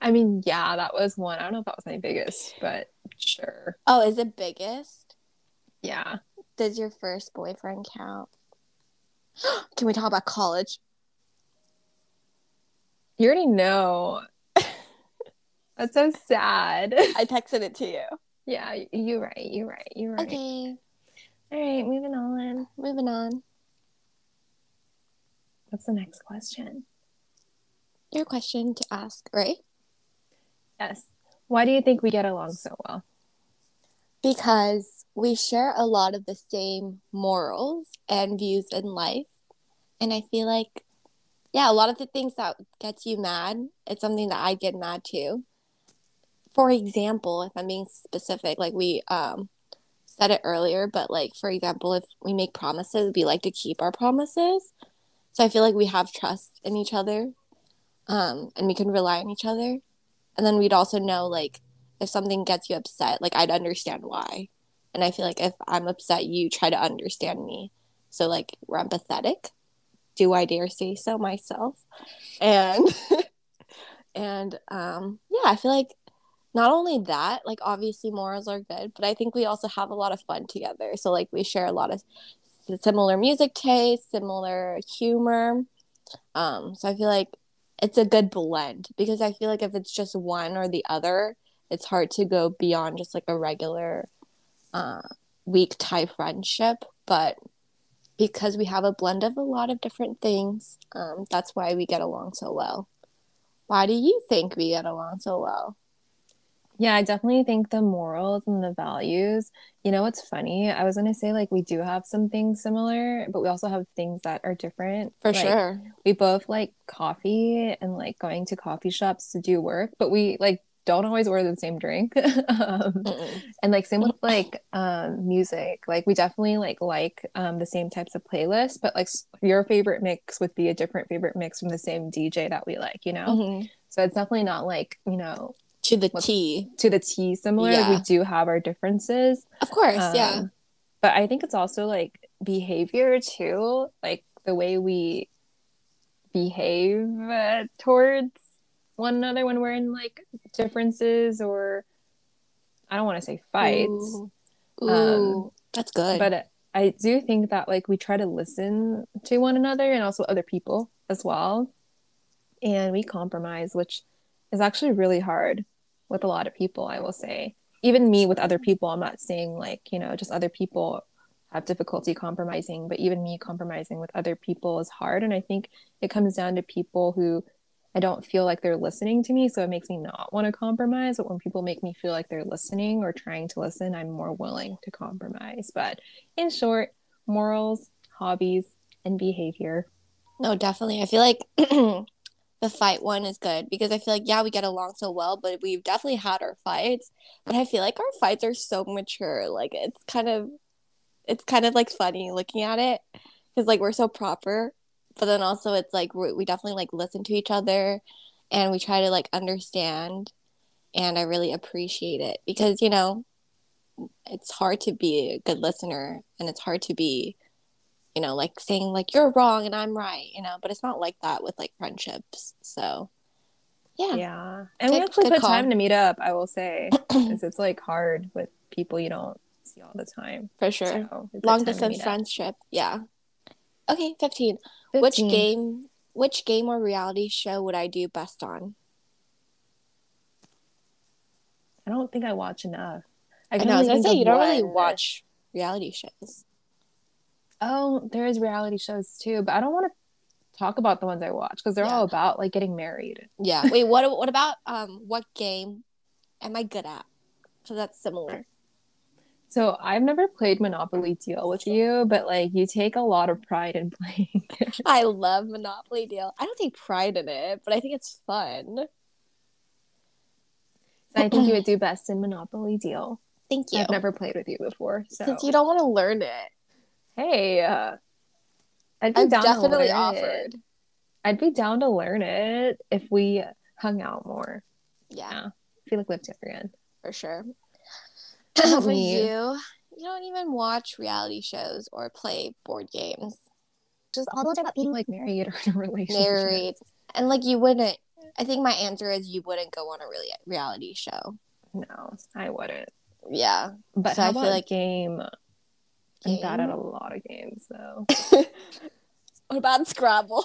I mean, yeah, that was one. I don't know if that was my biggest, but sure. Oh, is it biggest? Yeah. Does your first boyfriend count? Can we talk about college? You already know. That's so sad. I texted it to you. Yeah, you're right. You're right. You're right. Okay, All right, moving on. moving on. What's the next question? Your question to ask, right? Yes. Why do you think we get along so well? Because we share a lot of the same morals and views in life. And I feel like, yeah, a lot of the things that gets you mad, it's something that I get mad too. For example, if I'm being specific, like we um said it earlier, but like for example, if we make promises, we like to keep our promises. So I feel like we have trust in each other. Um, and we can rely on each other. And then we'd also know like if something gets you upset, like I'd understand why. And I feel like if I'm upset, you try to understand me. So like we're empathetic. Do I dare say so myself? And and um yeah, I feel like not only that, like obviously morals are good, but I think we also have a lot of fun together. So like we share a lot of similar music taste, similar humor. Um so I feel like it's a good blend because I feel like if it's just one or the other, it's hard to go beyond just like a regular uh, weak type friendship. But because we have a blend of a lot of different things, um, that's why we get along so well. Why do you think we get along so well? Yeah, I definitely think the morals and the values. You know what's funny? I was gonna say like we do have some things similar, but we also have things that are different. For Like, sure. We both like coffee and like going to coffee shops to do work, but we like don't always order the same drink. um, and like same with like um music. Like we definitely like like um the same types of playlists, but like your favorite mix would be a different favorite mix from the same DJ that we like, you know? Mhm. So it's definitely not like, you know, To the T. to the T similar. Yeah. We do have our differences. Of course, yeah. Um, But I think it's also like behavior too, like the way we behave uh, towards one another when we're in like differences or I don't want to say fights, Ooh, Um, that's good. but I do think that like we try to listen to one another and also other people as well. And we compromise, which is actually really hard with a lot of people, I will say. Even me with other people, I'm not saying like, you know, just other people have difficulty compromising, but even me compromising with other people is hard. And I think it comes down to people who I don't feel like they're listening to me, so it makes me not want to compromise. But when people make me feel like they're listening or trying to listen, I'm more willing to compromise. But in short, morals, hobbies, and behavior. No, definitely. I feel like the fight one is good because I feel like yeah, we get along so well, but we've definitely had our fights. But I feel like our fights are so mature. Like it's kind of it's kind of like funny looking at it because like we're so proper but then also it's like we definitely like listen to each other and we try to like understand and i really appreciate it because you know it's hard to be a good listener and it's hard to be you know like saying like you're wrong and i'm right you know but it's not like that with like friendships so yeah. Yeah. And good, we actually put call. time to meet up i will say because it's like hard with people you don't see all the time. For sure. So long distance friendship yeah. Okay 15 which game which game or reality show would I do best on? I don't think I watch enough. I, I know. I was gonna say you don't really watch reality shows. Oh, there is reality shows too, but I don't want to talk about the ones I watch because they're yeah. all about like getting married. Yeah. Wait. What? What about um? What game am I good at? So that's similar. So I've never played Monopoly Deal with you, but like you take a lot of pride in playing. I love Monopoly Deal. I don't take pride in it, but I think it's fun. I think you would do best in Monopoly Deal. Thank you. I've never played with you before, so since you don't want to learn it. Hey, uh, I'd be I've down definitely to learn offered. It. I'd be down to learn it if we hung out more. Yeah, yeah. I feel like we have to again for sure. For you, you don't even watch reality shows or play board games. Just all those about being like married or in a relationship. Married, and like you wouldn't. I think my answer is you wouldn't go on a really reality show. No, I wouldn't. Yeah, but so I feel like game. game. I'm bad at a lot of games though. what about Scrabble?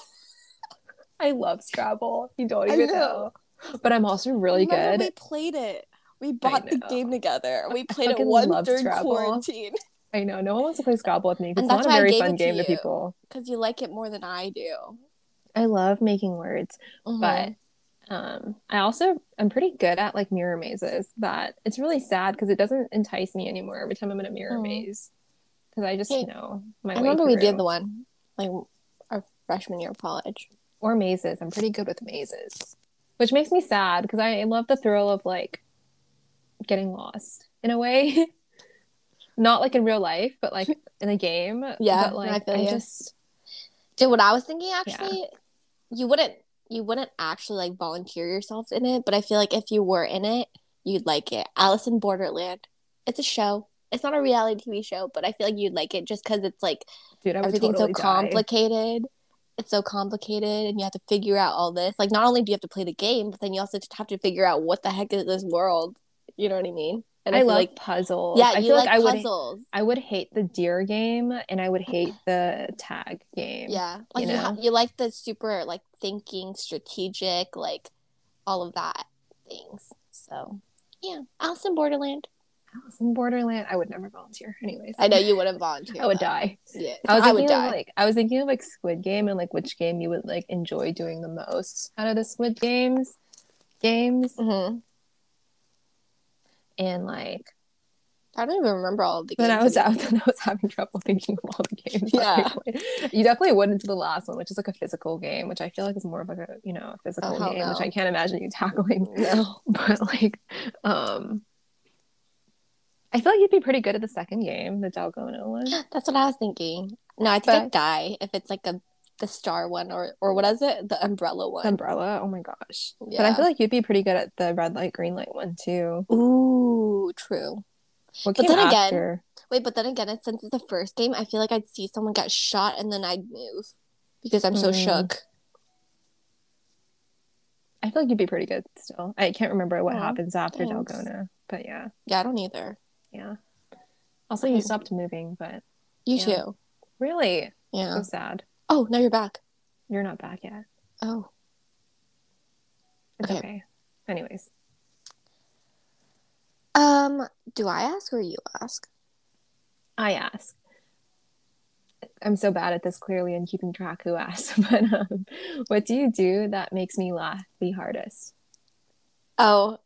I love Scrabble. You don't even know. know. But I'm also really good. We played it. We bought the game together. We played it third Scrabble. quarantine. I know. No one wants to play Scrabble with me because it's not a very fun game to, to people. Because you like it more than I do. I love making words, mm-hmm. but um, I also I'm pretty good at like mirror mazes. That it's really sad because it doesn't entice me anymore every time I'm in a mirror mm. maze. Because I just hey, know my. I remember through. we did the one like our freshman year of college. Or mazes. I'm pretty good with mazes, which makes me sad because I love the thrill of like getting lost in a way. Not like in real life, but like in a game. Yeah, but like I, I just Dude, what I was thinking actually, yeah. you wouldn't you wouldn't actually like volunteer yourself in it, but I feel like if you were in it, you'd like it. Alice in Borderland. It's a show. It's not a reality TV show, but I feel like you'd like it just because it's like Dude, everything's totally so complicated. Die. It's so complicated, and you have to figure out all this. Like, not only do you have to play the game, but then you also have to figure out what the heck is this world you know what I mean? And I, I love like puzzles. Yeah, I feel like, like I puzzles. would I would hate the deer game and I would hate the tag game. Yeah, like you, know? you, ha- you like the super like thinking, strategic, like all of that things. So yeah, Alice in Borderland. Alice in Borderland. I would never volunteer. Anyways, I know you wouldn't volunteer. I would die. Yeah, I was I thinking would die. Of, like I was thinking of like Squid Game and like which game you would like enjoy doing the most out of the Squid Games games. Mm-hmm and like I don't even remember all of the games. Then I was out, then I was having trouble thinking of all the games. Yeah, you definitely went into the last one, which is like a physical game, which I feel like is more of like a you know a physical oh, game, no. which I can't imagine you tackling. No, but like, um, I feel like you'd be pretty good at the second game, the Dalgona one. That's what I was thinking. No, I think but, I'd die if it's like a the star one or or what is it? The umbrella one. Umbrella? Oh my gosh. Yeah. but i feel like you'd be pretty good at the red light green light one too. Ooh true. What but then after? again wait but then again since it's the first game i feel like i'd see someone get shot and then i'd move because i'm so mm. shook. I feel like you'd be pretty good still. I can't remember what happens after thanks. dalgona but yeah. Yeah i don't either. Yeah. Also you stopped moving but you yeah. too. Really? Yeah. So sad Oh, now you're back. You're not back yet. Oh. It's okay. okay. Anyways. Um, do I ask or you ask? I ask. I'm so bad at this clearly and keeping track who asked, but um, what do you do that makes me laugh the hardest? Oh,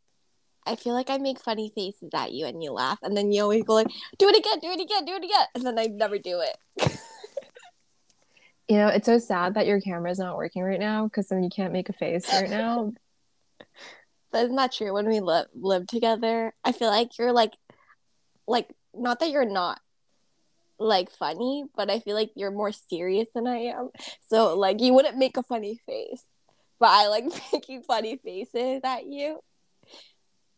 I feel like I make funny faces at you and you laugh, and then you always go like, "Do it again, do it again, do it again," and then I never do it. you know, it's so sad that your camera's not working right now because then you can't make a face right now. But isn't that true? When we live live together, I feel like you're like, like not that you're not like funny, but I feel like you're more serious than I am. So like you wouldn't make a funny face, but I like making funny faces at you.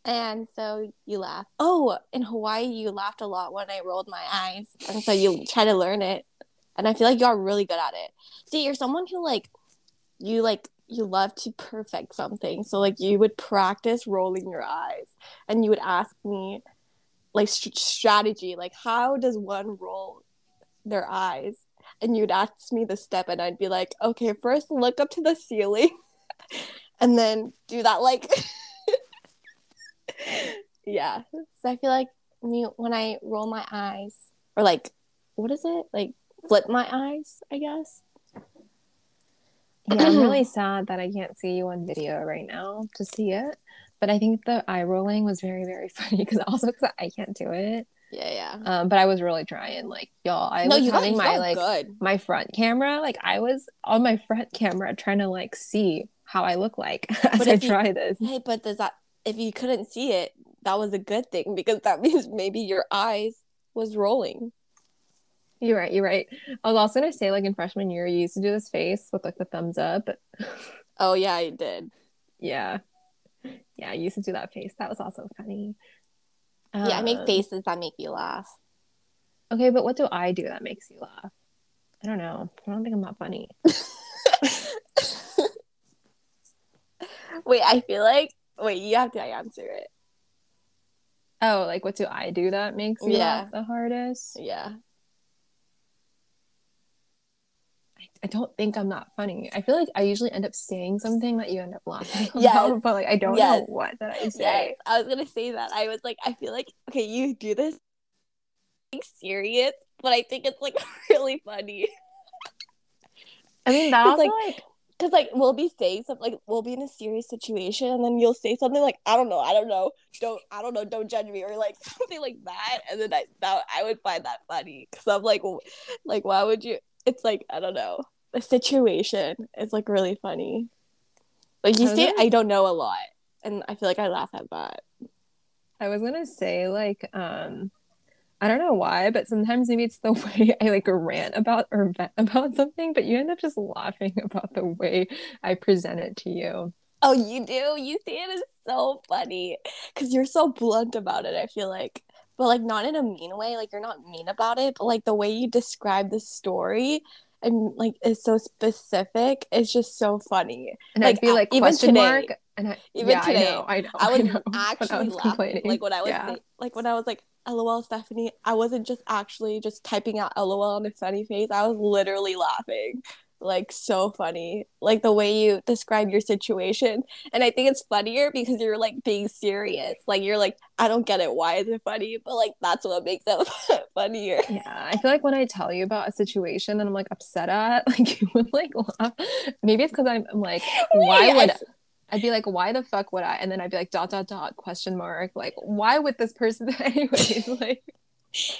And so you laugh. Oh, in Hawaii, you laughed a lot when I rolled my eyes. And so you try to learn it. And I feel like you are really good at it. See, you're someone who, like, you like, you love to perfect something. So, like, you would practice rolling your eyes and you would ask me, like, st- strategy, like, how does one roll their eyes? And you'd ask me the step, and I'd be like, okay, first look up to the ceiling and then do that, like, yeah. So I feel like me when I roll my eyes or like what is it? Like flip my eyes, I guess. Yeah, I'm really sad that I can't see you on video right now to see it. But I think the eye rolling was very, very funny because also because I can't do it. Yeah, yeah. Um, but I was really trying. Like, y'all, I no, was having my like good. my front camera. Like, I was on my front camera trying to like see how I look like as but I try you, this. Hey, but does that if you couldn't see it, that was a good thing because that means maybe your eyes was rolling. You're right. You're right. I was also gonna say, like in freshman year, you used to do this face with like the thumbs up. Oh yeah, I did. Yeah, yeah. I used to do that face. That was also funny. Yeah, um, I make um, faces that make you laugh. Okay, but what do I do that makes you laugh? I don't know. I don't think I'm that funny. Wait, I feel like wait, you have to answer it. Oh, like what do I do that makes you yeah. laugh the hardest? Yeah. I, don't think I'm not funny. I feel like I usually end up saying something that you end up laughing yeah, but like I don't yes. know what that I say. Yes. I was gonna say that. I was like, I feel like okay, you do this serious, but I think it's like really funny. I mean, that also like, like Cause like we'll be saying something like we'll be in a serious situation and then you'll say something like I don't know I don't know don't I don't know don't judge me or like something like that and then I that I would find that funny because I'm like like why would you it's like I don't know the situation is like really funny like you say I don't know a lot and I feel like I laugh at that I was gonna say like um I don't know why, but sometimes maybe it's the way I like rant about or vent about something, but you end up just laughing about the way I present it to you. Oh, you do? You see it is so funny because you're so blunt about it, I feel like. But like not in a mean way, like you're not mean about it, but like the way you describe the story and like is so specific, it's just so funny. And like, I'd be like even question today, mark and I, even yeah, today, I know, I know, I was I know, actually was laughing. Like when I was yeah. like when I was like, LOL Stephanie, I wasn't just actually just typing out LOL on a funny face. I was literally laughing. Like so funny. Like the way you describe your situation. And I think it's funnier because you're like being serious. Like you're like, I don't get it. Why is it funny? But like that's what makes it funnier. Yeah. I feel like when I tell you about a situation that I'm like upset at, like you would like laugh. Maybe it's because I'm, I'm like, why would I'd be like, why the fuck would I? And then I'd be like, dot dot dot question mark. Like, why would this person anyways? like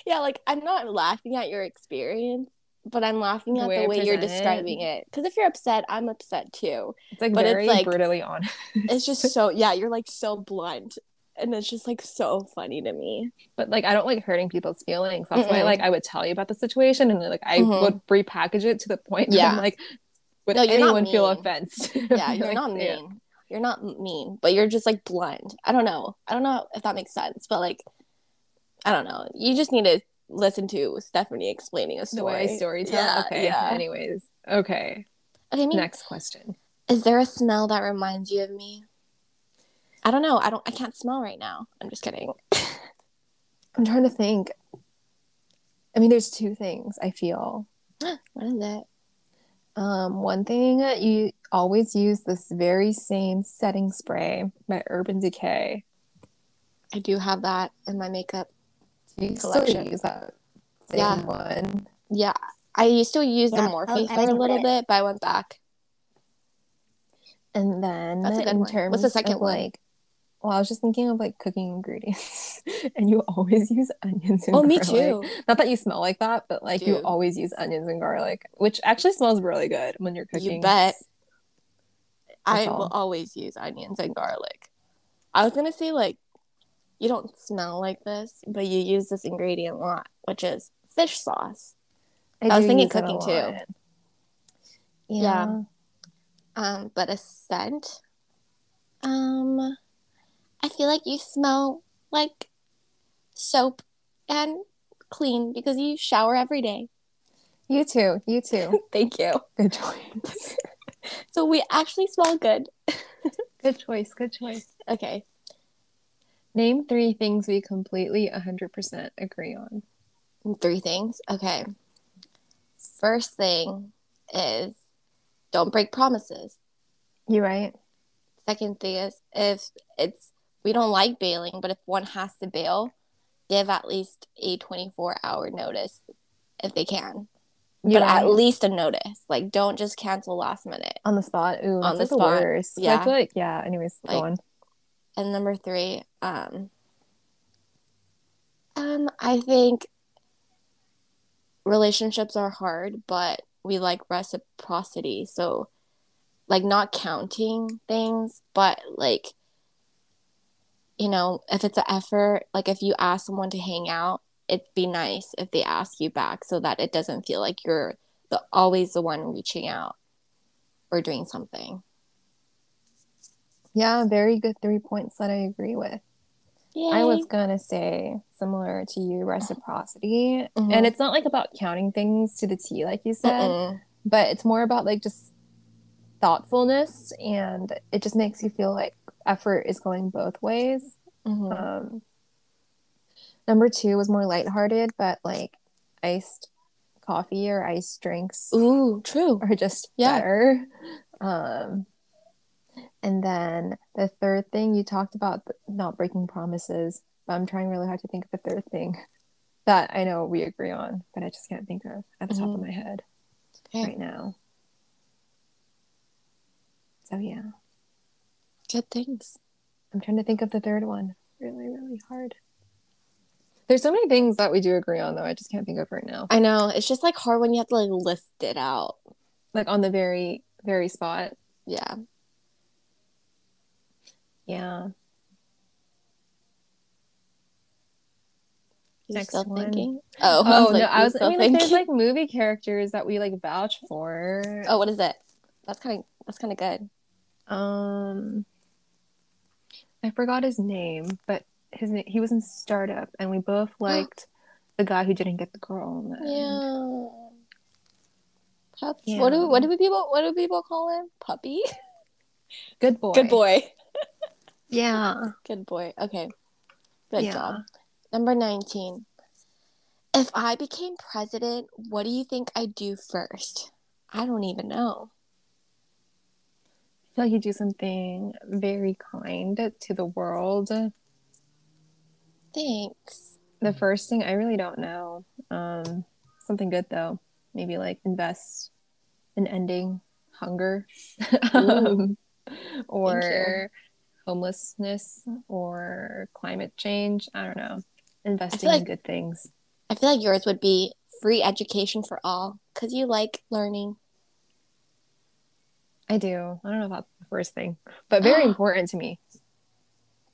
Yeah, like I'm not laughing at your experience, but I'm laughing at the way, the way you're describing it. Because if you're upset, I'm upset too. It's like but very it's like, brutally honest. it's just so yeah, you're like so blunt. And it's just like so funny to me. But like I don't like hurting people's feelings. That's Mm-mm. why like I would tell you about the situation and like I mm-hmm. would repackage it to the point yeah. I'm like would no, anyone feel offense? Yeah, you're not mean you're not mean, but you're just like blunt. I don't know. I don't know if that makes sense, but like, I don't know. You just need to listen to Stephanie explaining a story. The story tell. Yeah, okay. Yeah. Anyways, okay. Okay. Me, Next question. Is there a smell that reminds you of me? I don't know. I don't. I can't smell right now. I'm just kidding. I'm trying to think. I mean, there's two things I feel. what is it? Um, one thing you always use this very same setting spray by Urban Decay. I do have that in my makeup you collection. use that same yeah. one? Yeah, I used to use Yeah, the Morphe I- oh, I for a little it. bit, but I went back. And then That's a good in one. terms What's the second one? like, well, I was just thinking of like cooking ingredients, and you always use onions and Oh, me garlic. too. Not that you smell like that, but like you always use onions and garlic, which actually smells really good when you're cooking. You bet. I That's will always use onions and garlic. I was gonna say like you don't smell like this, but you use this ingredient a lot, which is fish sauce. I was thinking use it a cooking, too. Yeah. Yeah. Um, but a scent. Um, I feel like you smell like soap and clean because you shower every day. You too. You too. Thank you. Good choice. So we actually smell good. good choice. Good choice. Okay. Name three things we completely 100% agree on. Three things. Okay. First thing is don't break promises. You're right? Second thing is if it's we don't like bailing, but if one has to bail, give at least a 24 hour notice if they can. You but at least a notice. Like don't just cancel last minute. on the spot. Ooh, On that's the spot. worst. Yeah. Like yeah. Anyways, Like- go on. And number three, um um I think relationships are hard, but we like reciprocity. So like not counting things, but like you know, if it's an effort, like if you ask someone to hang out, it'd be nice if they ask you back so that it doesn't feel like you're the always the one reaching out or doing something. Yeah, very good three points that I agree with. I was gonna say similar to you, reciprocity, Mhm. and it's not like about counting things to the T, like you said, Mm-mm. but it's more about like just thoughtfulness, and it just makes you feel like effort is going both ways. Mhm. Um, number two was more lighthearted, but like iced coffee or iced drinks Ooh, true. are just Yeah. better. Um, and then the third thing you talked about not breaking promises, but I'm trying really hard to think of the third thing that I know we agree on, but I just can't think of at the top of Mhm. my head Okay. right now. So yeah, Good things. I'm trying to think of the third one. Really, really hard. There's so many things that we do agree on, though. I just can't think of right now. I know. It's just like hard when you have to like list it out. Like on the very, very spot. Yeah. Yeah. You're Next still one. thinking? Oh, Oh, like, no, I was. I still mean, like, there's like movie characters that we like vouch for. Oh, what is it? That's kind of that's kind of good. Um, I forgot his name, but his na- he was in Startup, and we both liked the guy who didn't get the girl. in the end. Yeah. Pup- Yeah. What do what do people what do people call him? Puppy. Good boy. Good boy. Yeah. Good boy. Okay. Good Yeah. job. Number 19. If I became president, what do you think I'd do first? I don't even know. I feel like you do something very kind to the world. Thanks. The first thing I really don't know. Um, something good though. Maybe like invest in ending hunger, um, or homelessness, or climate change. I don't know. Investing in good things. I feel like yours would be free education for all because you like learning. I do. I don't know about the first thing, but very important to me.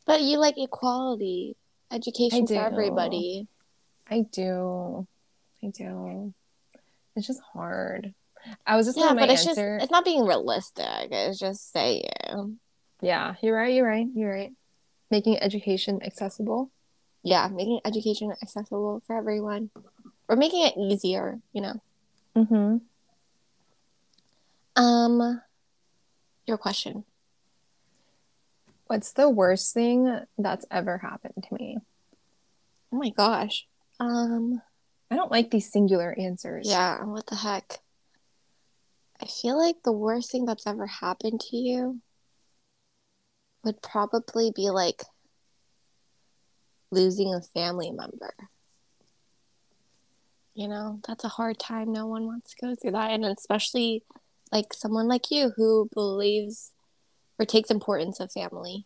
But you like equality, education for everybody. I do. I do. It's just hard. I was just Yeah, my but it's answer. just it's not being realistic. It's just saying. Yeah, you're right. You're right. You're right. Making education accessible. Yeah, making education accessible for everyone. Or making it easier, you know. Mm-hmm. Um your question. What's the worst thing that's ever happened to me? Oh my gosh. Um I don't like these singular answers. yeah, what the heck? I feel like the worst thing that's ever happened to you would probably be like losing a family member. you know, that's a hard time. No one wants to go through that. And especially like someone like you who believes or takes importance of family.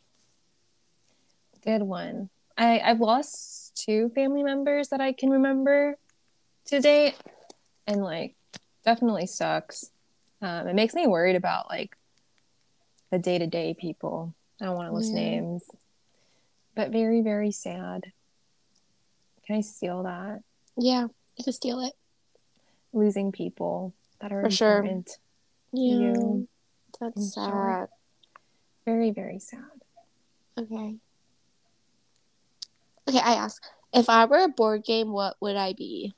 Good one. I, I've lost two family members that I can remember to date. And like definitely sucks. Um, it makes me worried about like the day to day people. I don't want to list Yeah. names, but very, very sad. Can I steal that? Yeah, you can steal it. Losing people that are For sure. important. Yeah. You- That's sad. sorry. Very, very sad. Okay. Okay, I ask. If I were a board game, what would I be?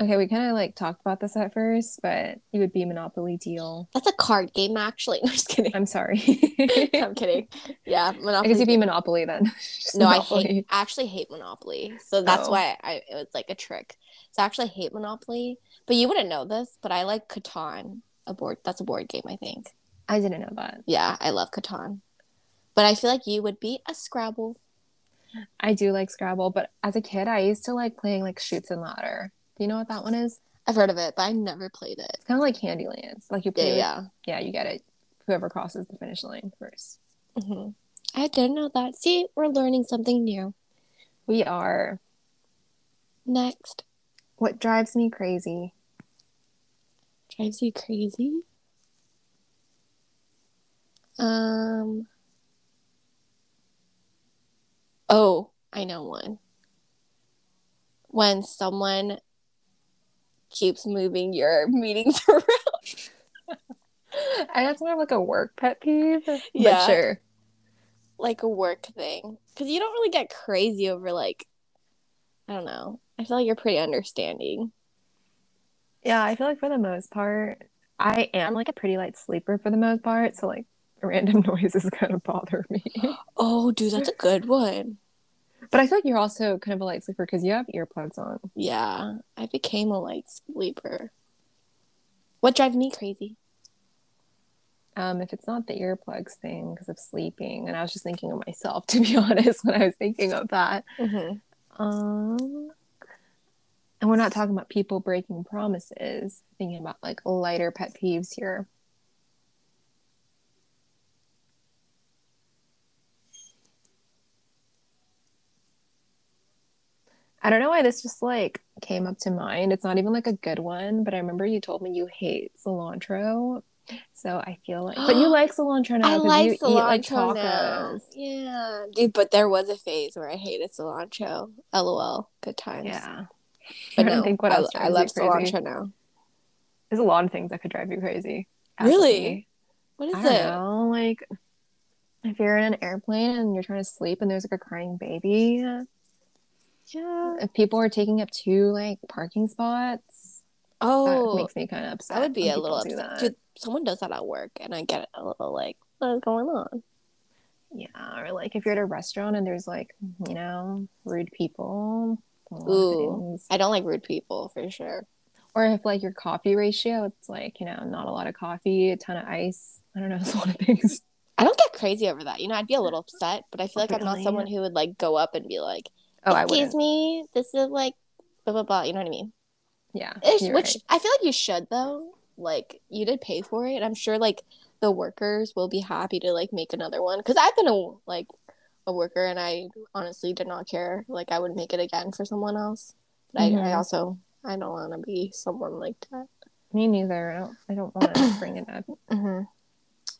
Okay, we kind of like talked about this at first, but you would be Monopoly Deal. That's a card game, actually. No, just kidding. I'm sorry. I'm kidding. Yeah, I Monopoly. guess you'd be Monopoly then. No, I hate. I actually hate Monopoly, so that's Oh. why I it was like a trick. So I actually hate Monopoly, but you wouldn't know this, but I like Catan. A board. That's a board game, I think. I didn't know that. Yeah, I love Catan. But I feel like you would be a Scrabble. I do like Scrabble, but as a kid, I used to like playing like Chutes and Ladder. Do you know what that one is? I've heard of it, but I never played it. It's kind of like Candyland. Like you Yeah, play, with- yeah. yeah, you get it. Whoever crosses the finish line first. hmm I didn't know that. See, we're learning something new. We are. Next, What drives me crazy? drives you crazy. Um. Oh, I know one. When someone keeps moving your meetings around. I that's more of like a work pet peeve. But Yeah. sure. like a work thing because you don't really get crazy over like i don't know i feel like you're pretty understanding Yeah, I feel like for the most part, I am like a pretty light sleeper for the most part. So like random noises kind of bother me. oh dude that's a good one But I feel like you're also kind of a light sleeper because you have earplugs on. yeah i became a light sleeper what drives me crazy Um, if it's not the earplugs thing because of sleeping, and I was just thinking of myself to be honest when I was thinking of that. mm-hmm. Um, and we're not talking about people breaking promises. Thinking about like lighter pet peeves here. I don't know why this just like came up to mind. It's not even like a good one, but I remember you told me you hate cilantro. So I feel like, but you like cilantro now i like you eat like cilantro now yeah dude but there was a phase where i hated cilantro lol good times Yeah. but I no think what I, else I love cilantro now There's a lot of things that could drive you crazy. Really? what is I don't it know. Like, if you're in an airplane and you're trying to sleep and there's like a crying baby, yeah if people are taking up two like parking spots, oh that makes me kind of upset. I would be a little upset. Dude, someone does that at work, and I get a little like, what's going on? Yeah, or like if you're at a restaurant and there's like, you know, rude people. a lot of Ooh. I don't like rude people for sure. Or if like your coffee ratio, it's like, you know, not a lot of coffee, a ton of ice. I don't know, there's a lot of things. I don't get crazy over that. You know, I'd be a little upset, but I feel like I'm not someone who would like go up and be like, Oh, I "Excuse me, this is like blah blah blah." You know what I mean? Yeah. Which right. I feel like you should though. Like you did pay for it. I'm sure like the workers will be happy to like make another one because I've been a like a worker and I honestly did not care. Like I would make it again for someone else. But I, I Mhm. also I don't want to be someone like that. Me neither. I don't I don't want to bring it up. Mm-hmm.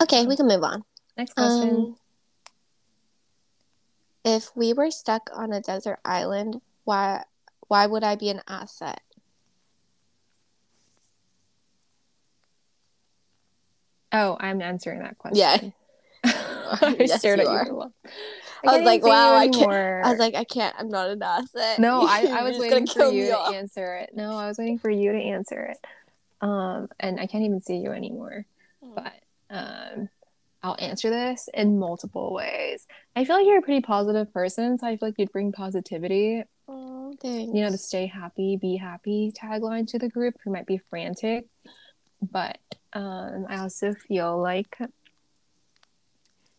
Okay, we can move on. Next question. Um, if we were stuck on a desert island, why why would I be an asset? oh, I'm answering that question. Yeah. I Yes, stared you at you a. I was like, wow, I can't- I was like, I can't. I'm not an asset. no, I, I was waiting for you to off. answer it. No, I was waiting for you to answer it. Um, and I can't even see you anymore. But um, I'll answer this in multiple ways. I feel like you're a pretty positive person, so I feel like you'd bring positivity. Oh, thanks. You know, the "Stay happy, be happy" tagline to the group, who might be frantic, but um, I also feel like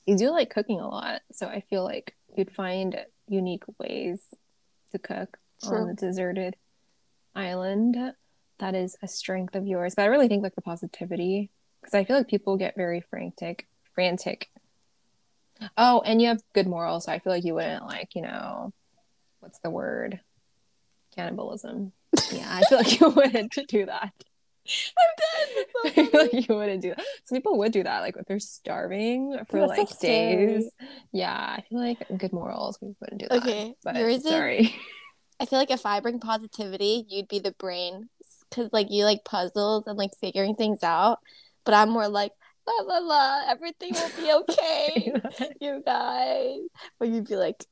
you do like cooking a lot, so I feel like you'd find unique ways to cook on the deserted island that is a strength of yours. But I really think like the positivity because I feel like people get very frantic, frantic. Oh, and you have good morals, so I feel like you wouldn't like, you know, what's the word? Cannibalism. Yeah, I feel like you wouldn't do that. I'm dead. I feel like you wouldn't do that. Some people would do that, like if they're starving for That's like so days. Yeah, I feel like good morals. We wouldn't do that. Okay, but yours is- sorry. I feel like if I bring positivity, you'd be the brain because like you like puzzles and like figuring things out, but I'm more like la la la, everything will be okay, you guys. But you'd be like,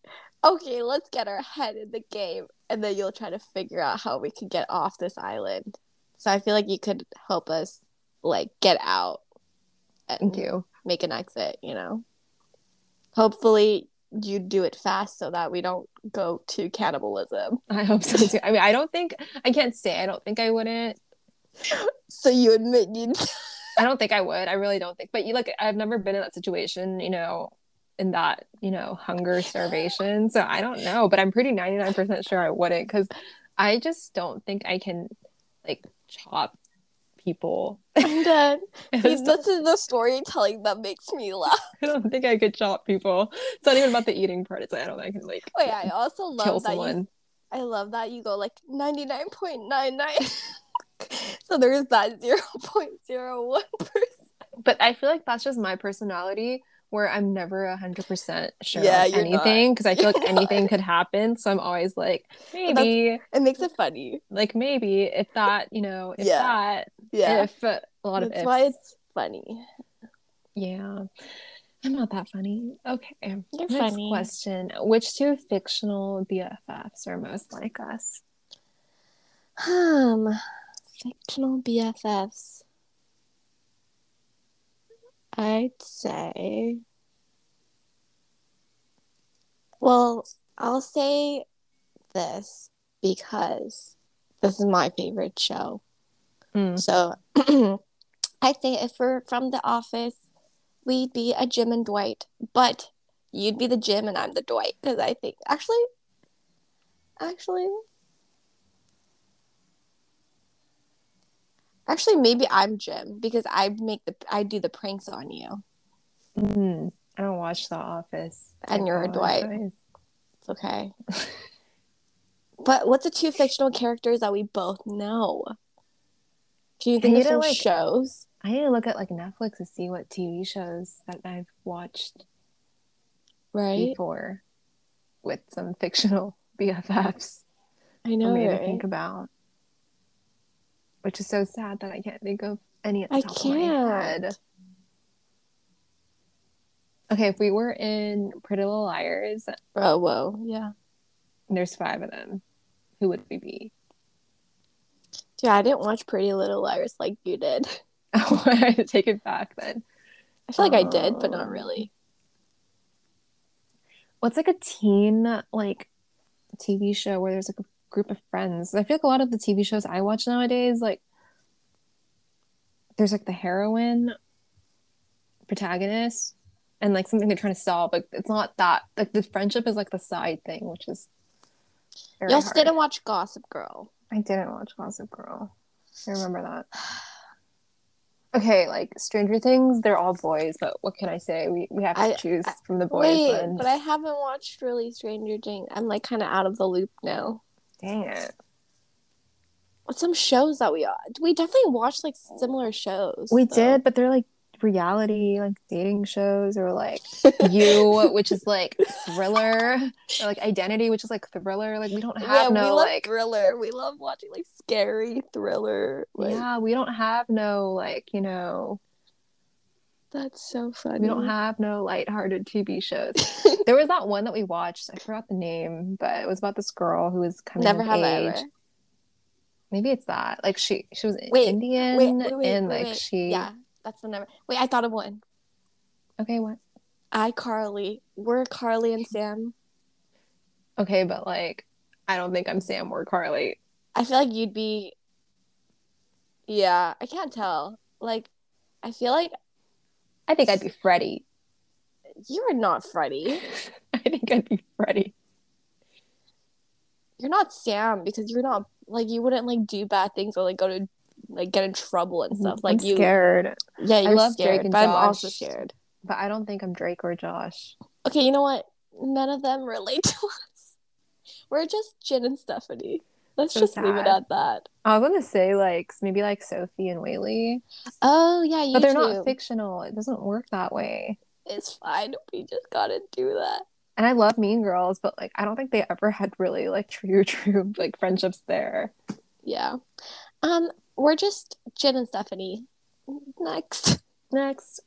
okay, let's get our head in the game, and then you'll try to figure out how we can get off this island. So I feel like you could help us like get out and mm-hmm. you. make an exit. You know, hopefully you do it fast so that we don't go to cannibalism. I hope so too. I mean, I don't think I can't say I don't think I wouldn't. So you admit you I don't think I would. I really don't think. But you like I've never been in that situation, you know, in that, you know, hunger starvation. So I don't know, but I'm pretty 99% sure I wouldn't cuz I just don't think I can like chop people. I'm dead. See, this is the storytelling that makes me laugh. I don't think I could chop people. It's not even about the eating part. It's like I don't think I can like Wait, I also kill love that someone. you. I love that you go like ninety nine point nine nine. So there's that zero point zero one percent. But I feel like that's just my personality where I'm never a hundred percent sure Yeah, of anything because I feel like anything not. could happen. So I'm always like, maybe, It makes it funny. like maybe if that, you know, if Yeah. that, Yeah, if uh, a lot of that's why it's funny. Yeah. I'm not that funny. Okay. You're Next funny. question. Which two fictional BFFs are most like us? Um, fictional BFFs. I'd say. Well, I'll say this because this is my favorite show. Mm. So I'd say if we're from the office, we'd be a Jim and Dwight, but you'd be the Jim and I'm the Dwight because I think actually, actually, actually maybe I'm Jim because I make the I do the pranks on you. Mm. I don't watch The Office. And I you're a Dwight. apologize. It's okay. but what's the two fictional characters that we both know? Can you think of some like- shows? I need to look at like Netflix to see what TV shows that I've watched Right? before with some fictional BFFs I for know. me to think about. Which is so sad that I can't think of any at the I top of my head. can't. Okay, if we were in Pretty Little Liars, Oh, whoa. Yeah. there's five of them. Who would we be? Dude, I didn't watch Pretty Little Liars like you did. Oh, I take it back then. I feel like I did, but not Um, really. What's like a teen like TV show where there's like a group of friends? I feel like a lot of the TV shows I watch nowadays, like there's like the heroine protagonist and like something they're trying to solve. Like it's not that like the friendship is like the side thing, which is Y'all hard. didn't watch Gossip Girl. I didn't watch Gossip Girl. I remember that. Okay, like Stranger Things, they're all boys, but what can I say? We we have to I- choose I- from the boys. Wait, but I haven't watched really Stranger Things. I'm like kind of out of the loop now. Dang it. What's some shows that we we definitely watched like similar shows. We though. did, but they're like reality, like dating shows, or like you, which is like thriller, or like identity, which is like thriller. Like we don't have yeah, we no love like thriller. We love watching like scary thriller. Like, yeah, we don't have no like you know that's so funny. we don't have no lighthearted TV shows. there was that one that we watched. I forgot the name, but it was about this girl who was coming Never of have I age. ever. Maybe it's that. Like she she was Wait, Indian Wait, wait, and like she Yeah, that's the never. Wait, I thought of one. Okay, what? iCarly. We're Carly and Sam. Okay, but like I don't think I'm Sam or Carly. I feel like you'd be. Yeah, I can't tell. Like, I feel like I think I'd be Freddie. you are not Freddie. I think I'd be Freddie. You're not Sam because you're not like you wouldn't like do bad things or like go to like get in trouble and stuff. Like I'm you scared. Yeah, you're love scared, Drake and but I'm also scared. But I don't think I'm Drake or Josh. Okay, you know what? None of them relate to us. We're just Jin and Stephanie. Let's So just leave it at that. I was gonna say like maybe like Sophie and Whaley, Oh yeah, you but they're too. not fictional. It doesn't work that way. It's fine. We just gotta do that. And I love Mean Girls, but like I don't think they ever had really like true, true like friendships there. Yeah. Um, we're just Jin and Stephanie. Next. Next,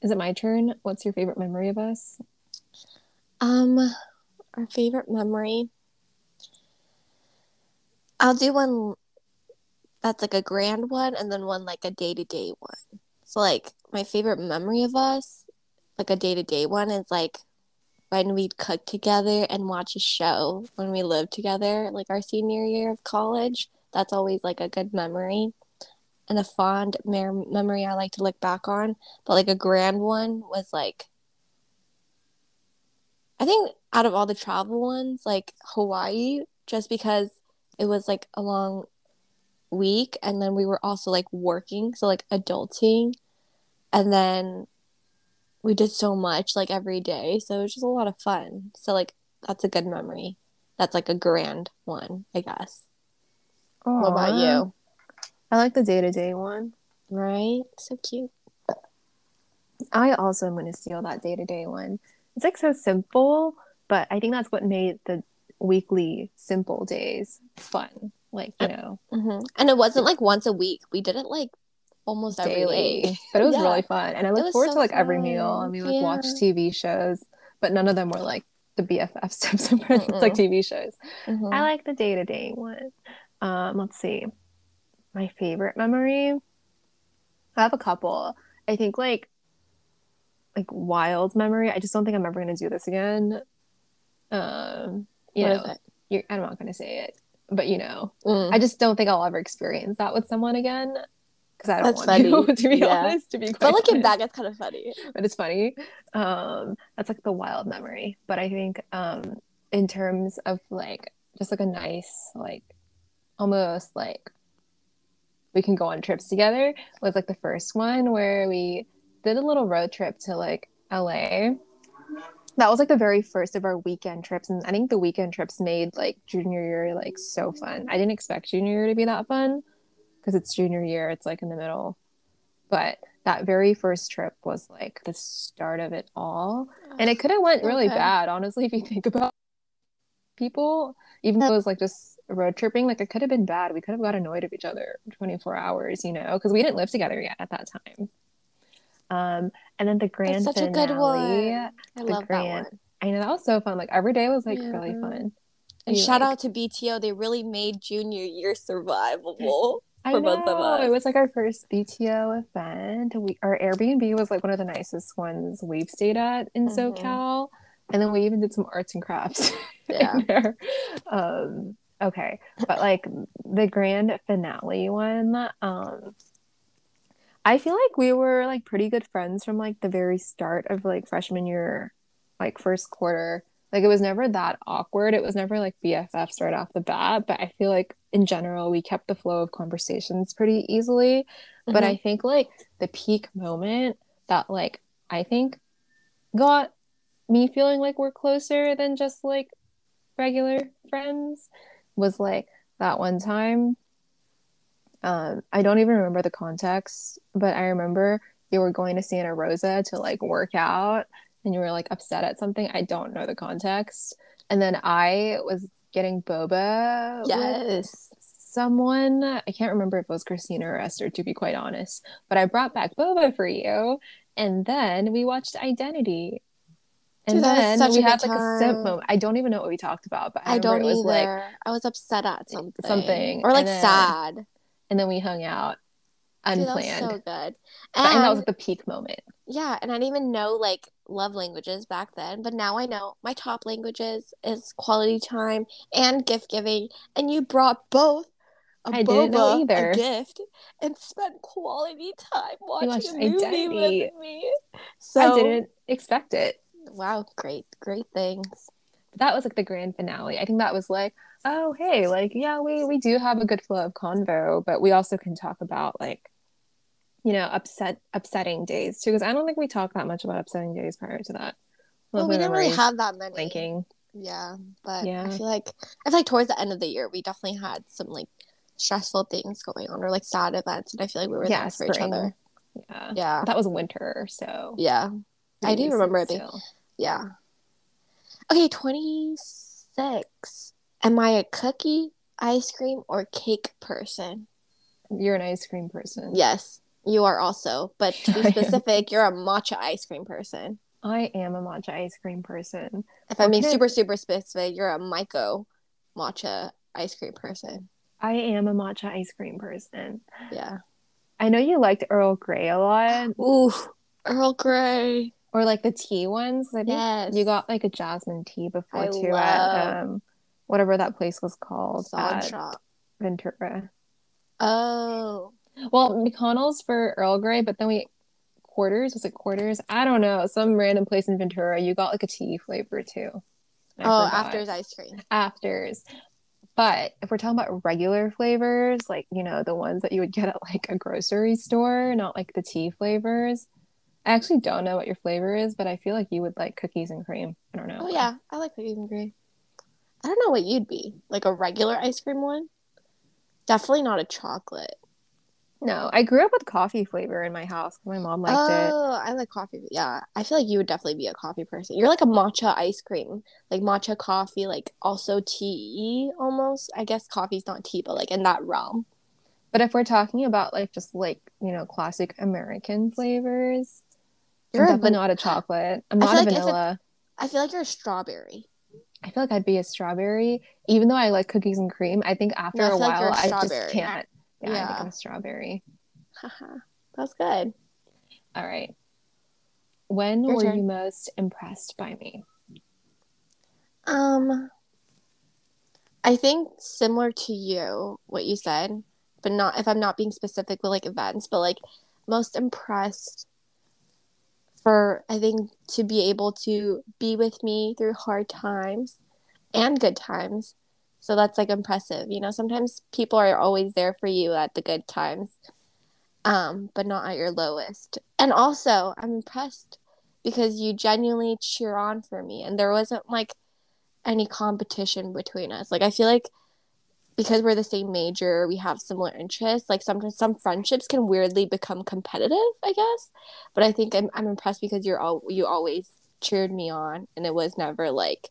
is it my turn? What's your favorite memory of us? Um, our favorite memory. I'll do one that's like a grand one and then one like a day to day one. So like my favorite memory of us, like a day to day one is like when we'd cook together and watch a show when we lived together, like our senior year of college. That's always like a good memory and a fond memory I like to look back on. But like a grand one was like I think out of all the travel ones, like Hawaii, just because it was like a long week and then we were also like working, so like adulting. And then we did so much like every day. So it was just a lot of fun. So like that's a good memory. That's like a grand one, I guess. What about you? I like the day to day one. Right? So cute. I also am going to steal that day to day one. It's like so simple, but I think that's what made the weekly simple days fun. Like, you know, hmm And it wasn't like once a week. We did it like almost every daily. But it was Yeah. really fun. And I look forward so to like every meal. fun. And we like watch TV shows, but none of them were like the BFF steps and friends like TV shows. Mhm. I like the day to day one. Um, let's see. My favorite memory. I have a couple. I think like like wild memory. I just don't think I'm ever gonna do this again. Um, you What know, you're, I'm not gonna say it, but you know, Mm. I just don't think I'll ever experience that with someone again because I don't That's want to. funny. To be Yeah. honest, to be quite But looking honest back, it's kind of funny. but it's funny. Um, that's like the wild memory. But I think um, in terms of like just like a nice like almost like we can go on trips together was like the first one where we did a little road trip to like LA. That was like the very first of our weekend trips, and I think the weekend trips made like junior year like so fun. I didn't expect junior year to be that fun because it's junior year, it's like in the middle. But that very first trip was like the start of it all, and it could have went really Okay. bad, honestly, if you think about people. Even though it was like just road tripping, like it could have been bad. We could have got annoyed of each other 24 hours, you know, because we didn't live together yet at that time. Um, and then the grand That's such a finale. good one. I love that one. I know that was so fun. Like every day was like really fun. And shout like- out to BTO. They really made junior year survivable. I for know. both of us. It was like our first BTO event. We our Airbnb was like one of the nicest ones we've stayed at in Mhm. SoCal. And then we even did some arts and crafts Yeah. in there. Um, okay. But like the grand finale one, um I feel like we were like pretty good friends from like the very start of like freshman year, like first quarter. Like it was never that awkward. It was never like BFFs right off the bat. But I feel like in general we kept the flow of conversations pretty easily. But Mhm. I think like the peak moment that like I think got me feeling like we're closer than just like regular friends was like that one time. Um, I don't even remember the context, but I remember you were going to Santa Rosa to like work out and you were like upset at something. I don't know the context. And then I was getting boba with yes. someone. I can't remember if it was Christina or Esther, to be quite honest. But I brought back boba for you. And then we watched Identity. And Dude, then we had like a simp moment. I don't even know what we talked about, but I, I don't it was either. like, I was upset at something. something, Or like then- sad. And then we hung out Dude, that was unplanned. so good. I think that was like the peak moment. yeah, and I didn't even know like love languages back then, but now I know my top languages is quality time and gift giving, and you brought both a I didn't know either. a gift, and spent quality time watching watched a movie Identity. with me. So I didn't expect it. wow, great, great things. that was like the grand finale. I think that was like, oh hey, like yeah, we we do have a good flow of convo, but we also can talk about like you know upset upsetting days too because I don't think we talked that much about upsetting days prior to that. Well, we didn't really have that many. Linking. Yeah, but yeah. I feel like I feel like towards the end of the year we definitely had some like stressful things going on or like sad events, and I feel like we were yeah, there for spring. each other. Yeah, yeah, that was winter, so yeah, I do remember it. Being, yeah. Okay, twenty six. Am I a cookie, ice cream, or cake person? You're an ice cream person. Yes, you are also. But to be specific, you're a matcha ice cream person. I am a matcha ice cream person. If I'm being super, super specific, you're a Maiko matcha ice cream person. I am a matcha ice cream person. Yeah. I know you liked Earl Grey a lot. Ooh, Earl Grey. Or like the tea ones. I think yes. you got like a jasmine tea before I too love... at um, whatever that place was called. Sod uh, Shop. Ventura. Oh. Well, McConnell's for Earl Grey, but then we quarters was it quarters i don't know some random place in ventura you got like a tea flavor too I oh forgot. afters ice cream afters but if we're talking about regular flavors like you know the ones that you would get at like a grocery store not like the tea flavors i actually don't know what your flavor is but i feel like you would like cookies and cream i don't know oh yeah i like cookies and cream i don't know what you'd be like a regular ice cream one definitely not a chocolate no, I grew up with coffee flavor in my house. My mom liked oh, it. Oh, I like coffee. Yeah, I feel like you would definitely be a coffee person. You're like a matcha ice cream, like matcha coffee, like also tea almost. I guess coffee's not tea, but like in that realm. But if we're talking about like just like you know classic American flavors, you're definitely van- not a chocolate. I'm not a like vanilla. I feel like you're a strawberry. I feel like I'd be a strawberry, even though I like cookies and cream. I think after no, a while, like I just can't. Yeah, yeah. I think I'm a strawberry. That's good. All right. When Your were turn. you most impressed by me? Um, I think similar to you, what you said, but not if I'm not being specific with like events, but like most impressed for I think to be able to be with me through hard times and good times so that's like impressive. You know, sometimes people are always there for you at the good times, um, but not at your lowest. And also, I'm impressed because you genuinely cheer on for me, and there wasn't like any competition between us. Like I feel like because we're the same major, we have similar interests. Like sometimes some friendships can weirdly become competitive, I guess. But I think I'm I'm impressed because you're all you always cheered me on, and it was never like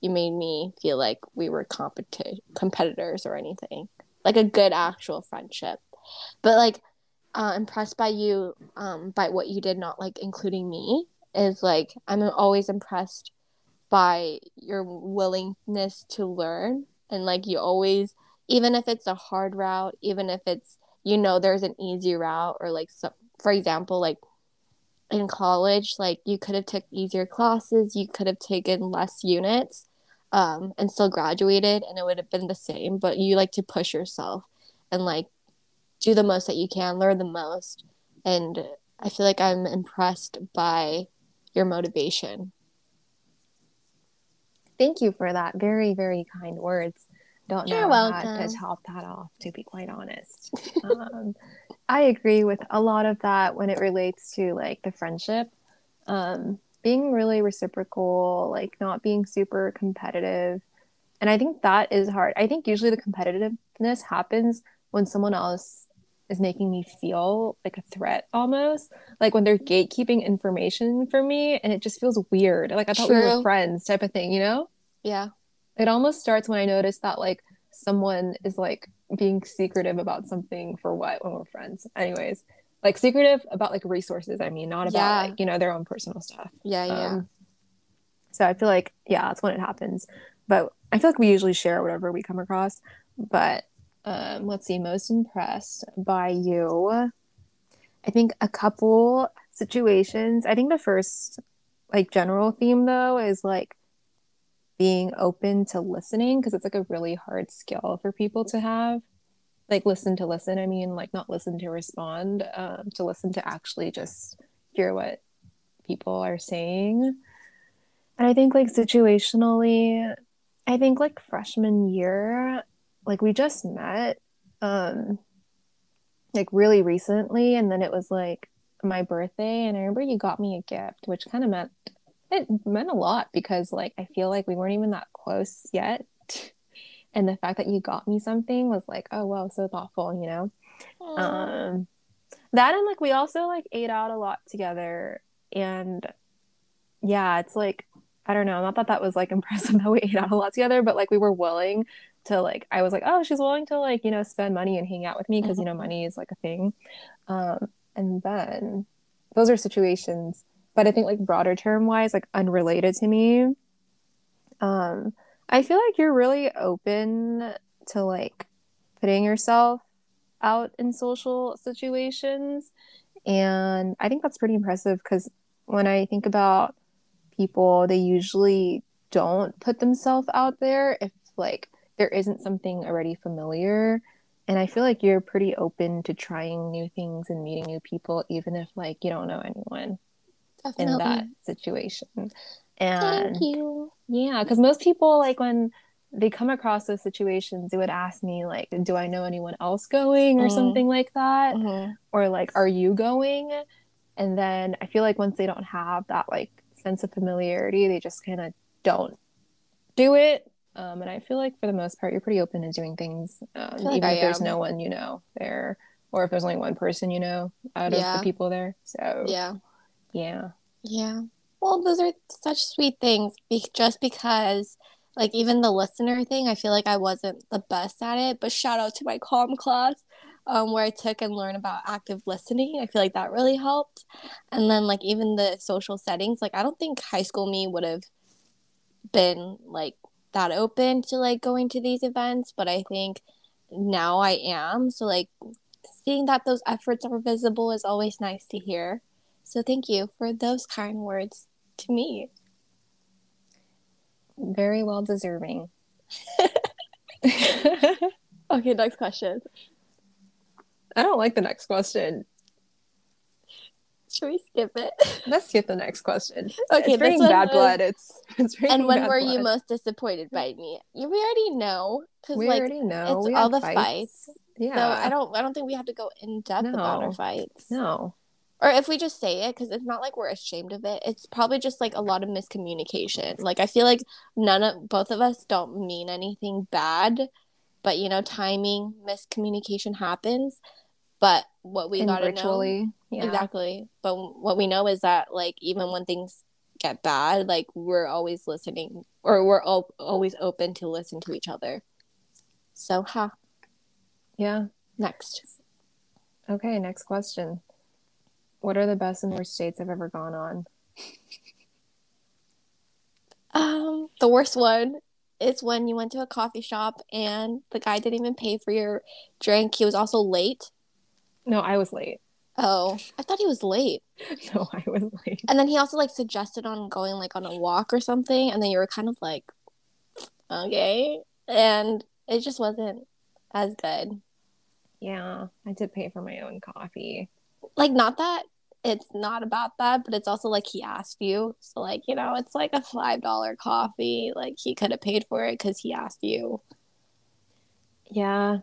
you made me feel like we were competi- competitors or anything like a good actual friendship but like uh, impressed by you um, by what you did not like including me is like i'm always impressed by your willingness to learn and like you always even if it's a hard route even if it's you know there's an easy route or like so for example like in college like you could have took easier classes you could have taken less units um, and still graduated and it would have been the same but you like to push yourself and like do the most that you can learn the most. And i feel like i'm impressed by your motivation thank you for that very very kind words don't You're know welcome. how to top that off to be quite honest um, i agree with a lot of that when it relates to like the friendship um, being really reciprocal, like not being super competitive. And I think that is hard. I think usually the competitiveness happens when someone else is making me feel like a threat almost. Like when they're gatekeeping information for me and it just feels weird. Like I thought True. we were friends type of thing, you know? Yeah. It almost starts when I notice that like someone is like being secretive about something for what when we're friends. Anyways, like secretive about like resources i mean not about yeah. like you know their own personal stuff yeah yeah um, so i feel like yeah that's when it happens but i feel like we usually share whatever we come across but um let's see most impressed by you. I think a couple situations. I think the first like general theme though is like being open to listening because it's like a really hard skill for people to have. Like listen to listen i mean like not listen to respond um, to listen to actually just hear what people are saying. And I think like situationally, I think like freshman year, like we just met um like really recently and then it was like my birthday and I remember you got me a gift which kind of meant it meant a lot because like I feel like we weren't even that close yet. And the fact that you got me something was like, oh wow, so thoughtful, you know. Aww. Um that and like we also like ate out a lot together and yeah, it's like I don't know, not that that was like impressive that we ate out a lot together, but like we were willing to like I was like, oh, she's willing to like, you know, spend money and hang out with me because you know money is like a thing. Um and then those are situations but I think like broader term wise, like unrelated to me, um, I feel like you're really open to like putting yourself out in social situations. And I think that's pretty impressive because when I think about people, they usually don't put themselves out there if like there isn't something already familiar. And I feel like you're pretty open to trying new things and meeting new people, even if like you don't know anyone Definitely. in that situation. And Thank you. yeah, because most people like when they come across those situations, they would ask me like, "Do I know anyone else going?" or Mhm. something like that, Mhm. or like, "Are you going?" And then I feel like once they don't have that like sense of familiarity, they just kind of don't do it. Um, and I feel like for the most part, you're pretty open to doing things, um, like even I if there's no one you know there, or if there's only one person you know out of the people there. So Yeah. yeah. Yeah. Well, those are such sweet things be- just because, like, even the listener thing, I feel like I wasn't the best at it. But shout out to my comm class um, where I took and learned about active listening. I feel like that really helped. And then, like, even the social settings, like, I don't think high school me would have been, like, that open to, like, going to these events. But I think now I am. So, like, seeing that those efforts are visible is always nice to hear. So thank you for those kind words to me. very well deserving. Okay, next question. I don't like the next question. Should we skip it? Let's skip the next question. Okay, it's bringing bad was- blood. It's it's And when were you most disappointed by me? You we already know because We like already know. it's we all the fights. Yeah. so I don't I don't think we have to go in depth about our fights. No. Or if we just say it, because it's not like we're ashamed of it. It's probably just like a lot of miscommunication. Like I feel like none of both of us don't mean anything bad, but you know, timing, miscommunication happens. But what we gotta know. Yeah. exactly. But what we know is that like even when things get bad, like we're always listening, or we're al- always open to listen to each other. So, ha. Yeah. Next. Okay. Next question. What are the best and worst dates I've ever gone on? Um, the worst one is when you went to a coffee shop and the guy didn't even pay for your drink. He was also late. No, I was late. Oh, I thought he was late. No, I was late. And then he also like suggested on going like on a walk or something, and then you were kind of like, okay, and it just wasn't as good. Yeah, I did pay for my own coffee. Like, not that it's not about that, but it's also like he asked you, so like you know, it's like a five dollar coffee. Like he could have paid for it because he asked you. Yeah,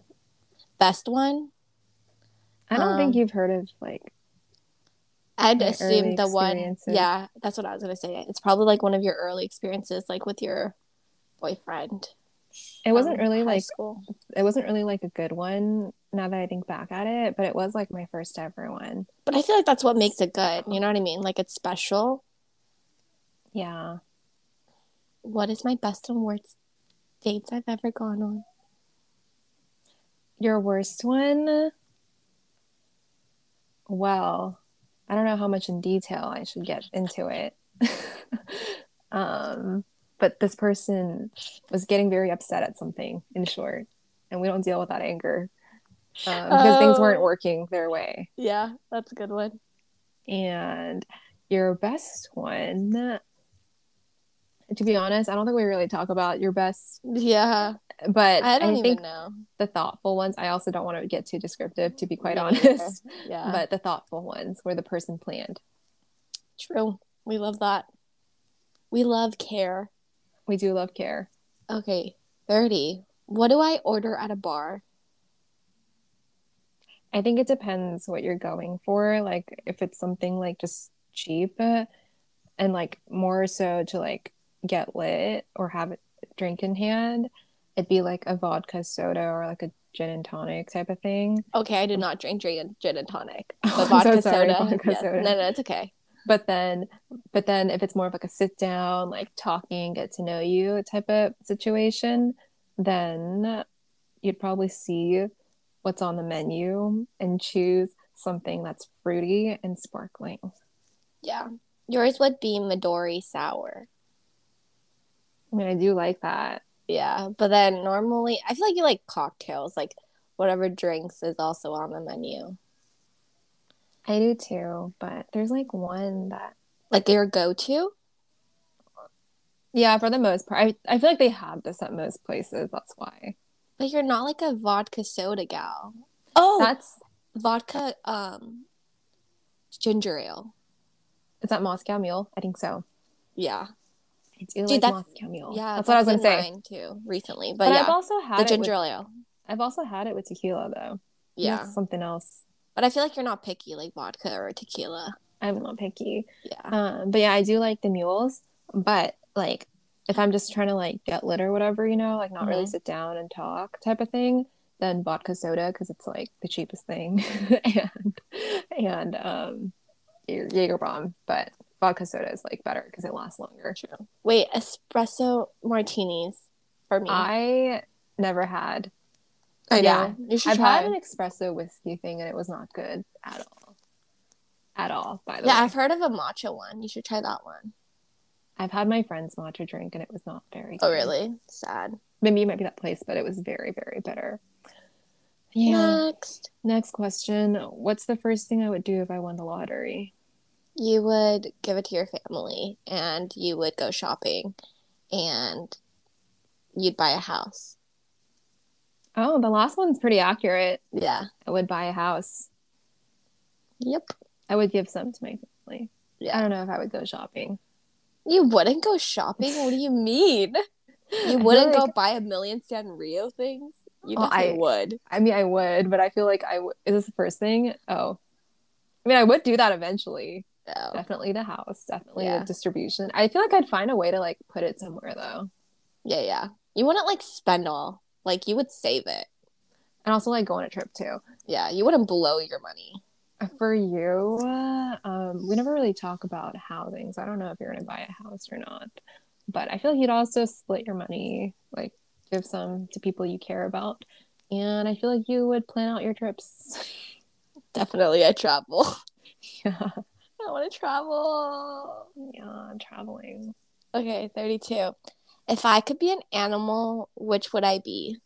Best one. I don't think Um, you've heard of like I'd assume the one. Yeah, that's what I was gonna say. It's probably like one of your early experiences, like with your boyfriend. it wasn't really like school. it wasn't really like a good one now that I think back at it, but it was like my first ever one. But I feel like that's what makes it good. You know what I mean? Like it's special. Yeah. What is my best and worst dates I've ever gone on? Your worst one? Well, I don't know how much in detail I should get into it. um, but this person was getting very upset at something, in short, and we don't deal with that anger um, because things weren't Oh. working their way. Yeah, that's a good one. And your best one, to be honest, I don't think we really talk about your best, Yeah, but I I, don't think even know. the thoughtful ones, I also don't want to get too descriptive, to be quite honest. Yeah, But the thoughtful ones where the person planned. true. We love that. We love care. We do love care. Okay, 30. What do I order at a bar? I think it depends what you're going for. Like if it's something like just cheap and like more so to like get lit or have a drink in hand, it'd be like a vodka soda or like a gin and tonic type of thing. Okay, I did not drink gin, gin and tonic. Oh, But vodka so sorry, soda. vodka yes. soda. No, no, it's okay. But then but then if it's more of like a sit down, like talking, get to know you type of situation, then you'd probably see what's on the menu and choose something that's fruity and sparkling. Yeah. Yours would be Midori sour. I mean, I do like that. Yeah, but then normally I feel like you like cocktails, like whatever drinks is also on the menu. I do too, but there's like one that Like your go-to? yeah, for the most part. I, I feel like they have this at most places. That's why. But you're not like a vodka soda gal. Oh, That's vodka um ginger ale. is that Moscow Mule? I think so. Yeah. I do Dude, like that's- Moscow Mule. Yeah, that's what I was gonna say. too recently. But, But, I've yeah, also had the ginger with, ale. I've also had it with tequila though. Yeah. That's something else. But I feel like you're not picky like vodka or tequila. I'm not picky. Yeah. Um, but yeah, I do like the mules. But like, if I'm just trying to like get lit or whatever, you know, like not really Mhm. sit down and talk type of thing, then vodka soda because it's like the cheapest thing, and and um, Jaeger bomb. But vodka soda is like better because it lasts longer. True. Wait, espresso martinis for me. I never had. I yeah. know. You should I've try. had an espresso whiskey thing and it was not good at all. At all, by the yeah, way. Yeah, I've heard of a matcha one. You should try that one. I've had my friend's matcha drink and it was not very oh, good. Oh, really? Sad. maybe it might be that place, but it was very, very bitter. Yeah. Next, Next question. What's the first thing I would do if I won the lottery? You would give it to your family, and you would go shopping, and you'd buy a house. Oh, the last one's pretty accurate. Yeah. I would buy a house. Yep. I would give some to my family. Yeah. I don't know if I would go shopping. You wouldn't go shopping? What do you mean? You wouldn't go buy a million Sanrio things? You oh, Well, I- would. I mean, I would, but I feel like I would. Is this the first thing? Oh. I mean, I would do that eventually. No. Definitely the house. Definitely Yeah. the distribution. I feel like I'd find a way to like put it somewhere though. Yeah, yeah. You wouldn't like spend all. Like you would save it. And also like go on a trip too. Yeah, you wouldn't blow your money. For you, uh, um, we never really talk about housing, so I don't know if you're gonna buy a house or not. But I feel like you'd also split your money, like give some to people you care about, and I feel like you would plan out your trips. Definitely I travel. yeah, I want to travel. yeah, I'm traveling. Okay, 32. If I could be an animal, which would I be?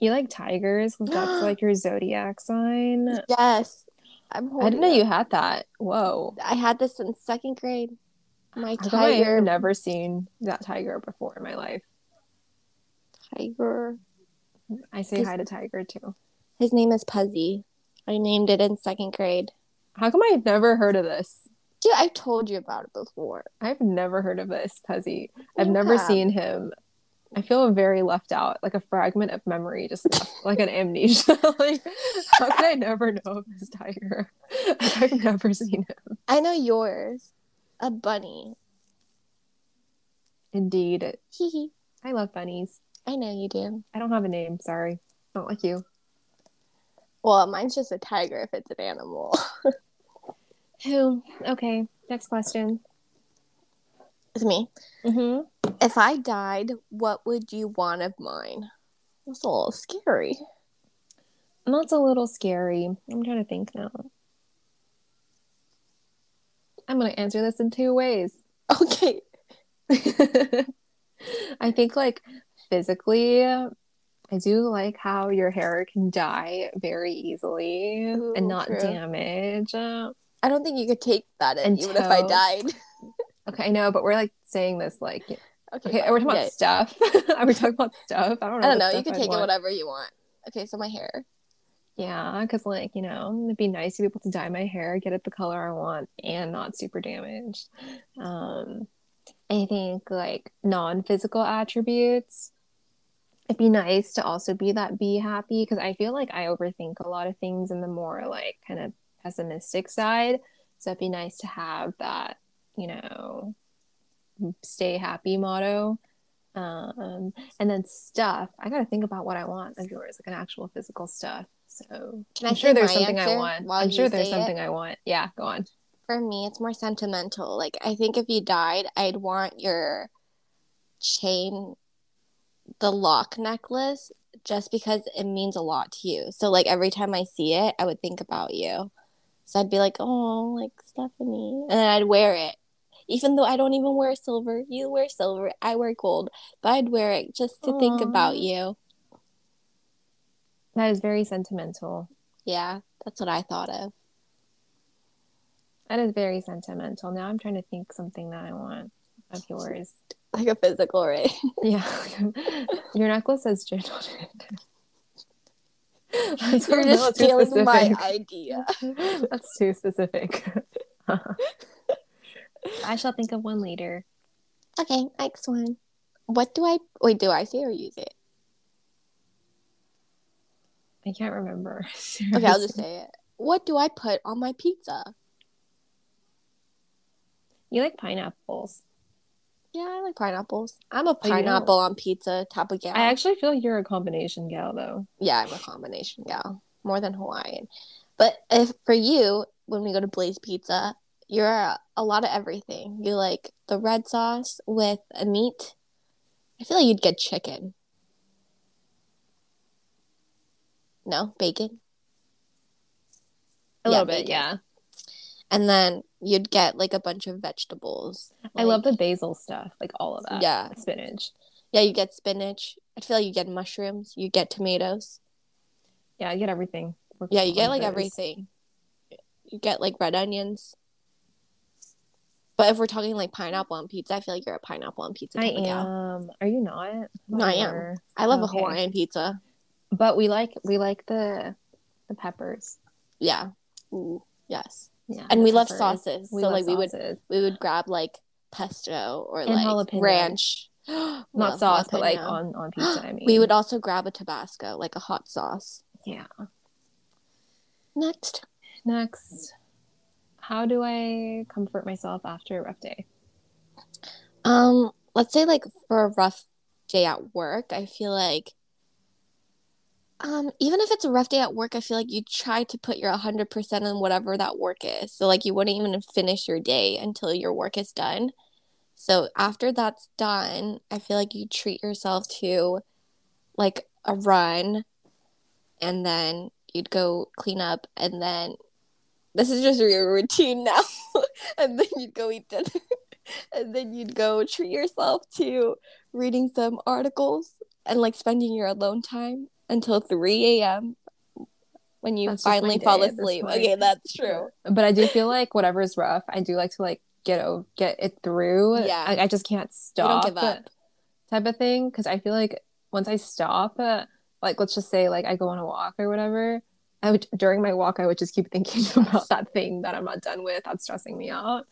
You like tigers? that's like your zodiac sign. Yes. I'm I didn't know it. you had that. Whoa. I had this in second grade. My come I've tiger. never seen that tiger before in my life. Tiger. I say His- hi to Tiger too. His name is Puzzy. I named it in second grade. How come I've never heard of this? Dude, I told you about it before. I've never heard of this Puzzy. I've You never have. seen him. I feel very left out, like a fragment of memory, just left, like an amnesia. like, how could I never know of this tiger? I've never seen him. I know yours. A bunny. Indeed, Hee hee. I love bunnies. I know you do. I don't have a name. Sorry, not like you. Well, mine's just a tiger if it's an animal. Who? Okay, next question. it's me. Mm-hmm. If I died, what would you want of mine? That's a little scary. That's a little scary. I'm trying to think now. I'm gonna answer this in two ways. Okay. I think like physically, I do like how your hair can dye very easily Ooh, and not true. damage. Uh, I don't think you could take that in, And even if I died. okay, I know, but we're like saying this like Okay, okay, fine. are we talking Yeah. about stuff? are we talking about stuff? I don't know. I don't know. You stuff can I'd take it whatever you want. Okay, so my hair. Yeah, because like, you know, it'd be nice to be able to dye my hair, get it the color I want, and not super damaged. Um, I think like non-physical attributes. It'd be nice to also be that be happy because I feel like I overthink a lot of things in the more like kind of pessimistic side. So it'd be nice to have that, you know, stay happy motto. Um, and then stuff. I gotta think about what I want of yours, like an actual physical stuff. So Can I'm sure there's something I want. I'm sure there's say it? something I want. Yeah, go on. For me, it's more sentimental. Like, I think if you died, I'd want your chain, the lock necklace, just because it means a lot to you. So, like, every time I see it, I would think about you. So I'd be like, oh, like Stephanie. And then I'd wear it. Even though I don't even wear silver. You wear silver, I wear gold. But I'd wear it just to think about you. That is very sentimental. Yeah, that's what I thought of. That is very sentimental. Now I'm trying to think something that I want of yours. Like a physical, right? Yeah. Your necklace says Jin on it. That's You're just little too stealing my specific. idea. That's too specific. I shall think of one later. Okay, next one. What do I wait? Do I say or use it? I can't remember. Okay, I'll just say it. What do I put on my pizza? You like pineapples. Yeah, I like pineapples. I'm a Oh, pineapple on pizza type of gal. I actually feel like you're a combination gal, though. yeah, I'm a combination gal, more than Hawaiian. But if for you, when we go to Blaze Pizza, you're a, a lot of everything. You like the red sauce with a meat. I feel like you'd get chicken. No, bacon. A Yeah, little bit, bacon. yeah. And then you'd get like a bunch of vegetables. I love the basil stuff, like all of that. Yeah. Spinach. Yeah, you get spinach. I feel like you get mushrooms. You get tomatoes. Yeah, you get everything. We're Yeah, you get like everything. You get like red onions. But if we're talking like pineapple on pizza, I feel like you're a pineapple on pizza. I type of gal. am. Are you not? No, I am. I love Okay. a Hawaiian pizza. But we like we like the the peppers. Yeah. Ooh, yes. Yeah. And we love sauces. We so love like we would we would grab like pesto or And like jalapeno. ranch. not sauce, but like on on pizza. I mean, We would also grab a Tabasco, like a hot sauce. Yeah. Next. Next, how do I comfort myself after a rough day? Um, let's say like for a rough day at work, I feel like um even if it's a rough day at work, I feel like you try to put your 100% in whatever that work is. So like you wouldn't even finish your day until your work is done. So after that's done, I feel like you treat yourself to like a run and then you'd go clean up and then this is just your routine now. and then you'd go eat dinner. and then you'd go treat yourself to reading some articles and like spending your alone time until 3 a.m. when you That's finally fall asleep. Okay, that's true. But I do feel like whatever's rough, I do like to like get get it through. Yeah. I, I just can't You stop. don't give up. Type of thing because I feel like once I stop, uh, like let's just say like I go on a walk or whatever. I would during my walk I would just keep thinking about that thing that I'm not done with that's stressing me out.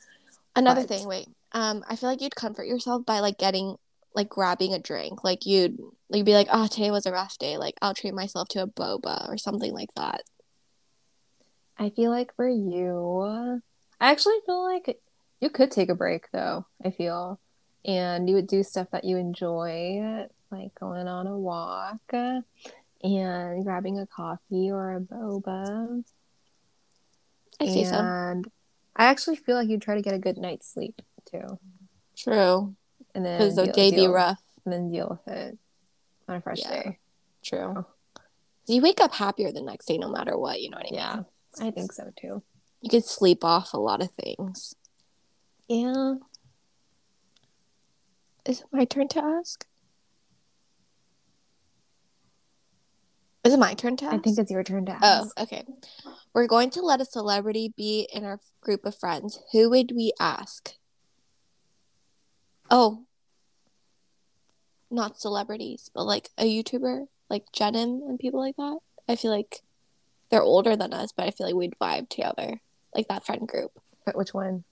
Another But- thing, wait. Um, I feel like you'd comfort yourself by like getting like grabbing a drink. Like you'd you'd be like, oh, today was a rough day. Like I'll treat myself to a boba or something like that. I feel like for you, I actually feel like you could take a break though. I feel, and you would do stuff that you enjoy, like going on a walk and grabbing a coffee or a boba. I see some. and I actually feel like you'd try to get a good night's sleep too, True. and then Because the day be rough. and then deal with it on a fresh Yeah. day. True. Oh. You wake up happier the next day no matter what, you know what I mean? Yeah, I think so too. You could sleep off a lot of things. Yeah. Is it my turn to ask? Is it my turn to ask? I think it's your turn to ask. Oh, ask. okay. We're going to let a celebrity be in our group of friends. Who would we ask? Oh, not celebrities, but like a YouTuber, like Jenn Im and people like that. I feel like they're older than us, but I feel like we'd vibe together, like that friend group. But which one?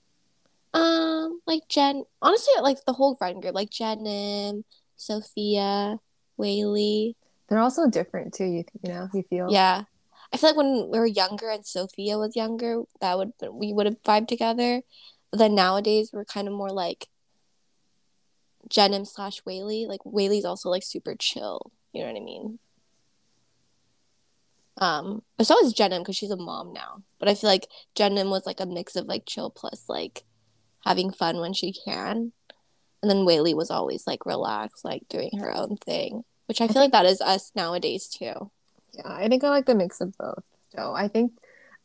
Um, like Jen, honestly, like the whole friend group, like Jenn Im, Sophia, Whaley. They're also different too. You you know you feel Yeah, I feel like when we were younger and Sophia was younger, that would we would have vibed together. But then nowadays we're kind of more like Jenn Im slash Whaley. Like Whaley's also like super chill. You know what I mean? Um, but so is Jenn Im because she's a mom now. But I feel like Jenn Im was like a mix of like chill plus like having fun when she can. And then Whaley was always like relaxed, like doing her own thing, which I feel like that is us nowadays too. Yeah, I think I like the mix of both. So I think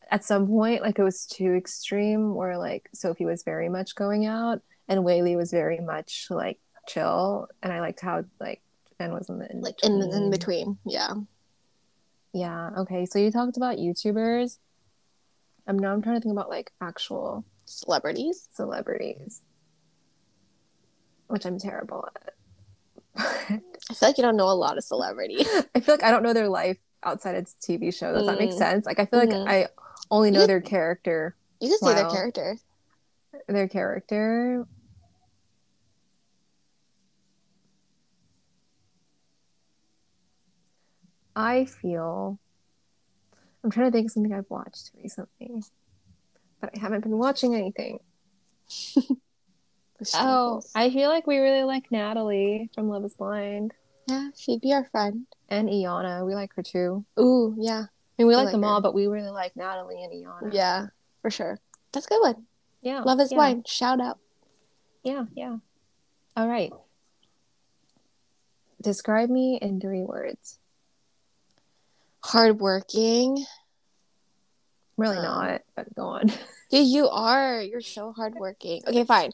at some point, like it was too extreme, where like Sophie was very much going out and Whaley was very much like chill, and I liked how like Jen was in the in Like in in between, yeah. Yeah. Okay. So you talked about YouTubers. I'm now I'm trying to think about like actual Celebrities. celebrities, which I'm terrible at. I feel like you don't know a lot of celebrities. I feel like I don't know their life outside its TV show. Does that make Mm. sense? Like I feel like Mhm. I only know You- their character. You can say their character. Their character. I feel. I'm trying to think of something I've watched recently, but I haven't been watching anything. Oh. I feel like we really like Natalie from Love Is Blind yeah, she'd be our friend. and Iyanna. We like her too. Ooh, yeah, I mean, we like, like them her. all, but we really like Natalie and Iyanna. yeah, for sure. That's a good one. yeah. Love is yeah. blind. Shout out. Yeah, yeah. All right. Describe me in three words. Hardworking. Really Um, not, but go on. Dude, you are. You're so hardworking. Okay, fine.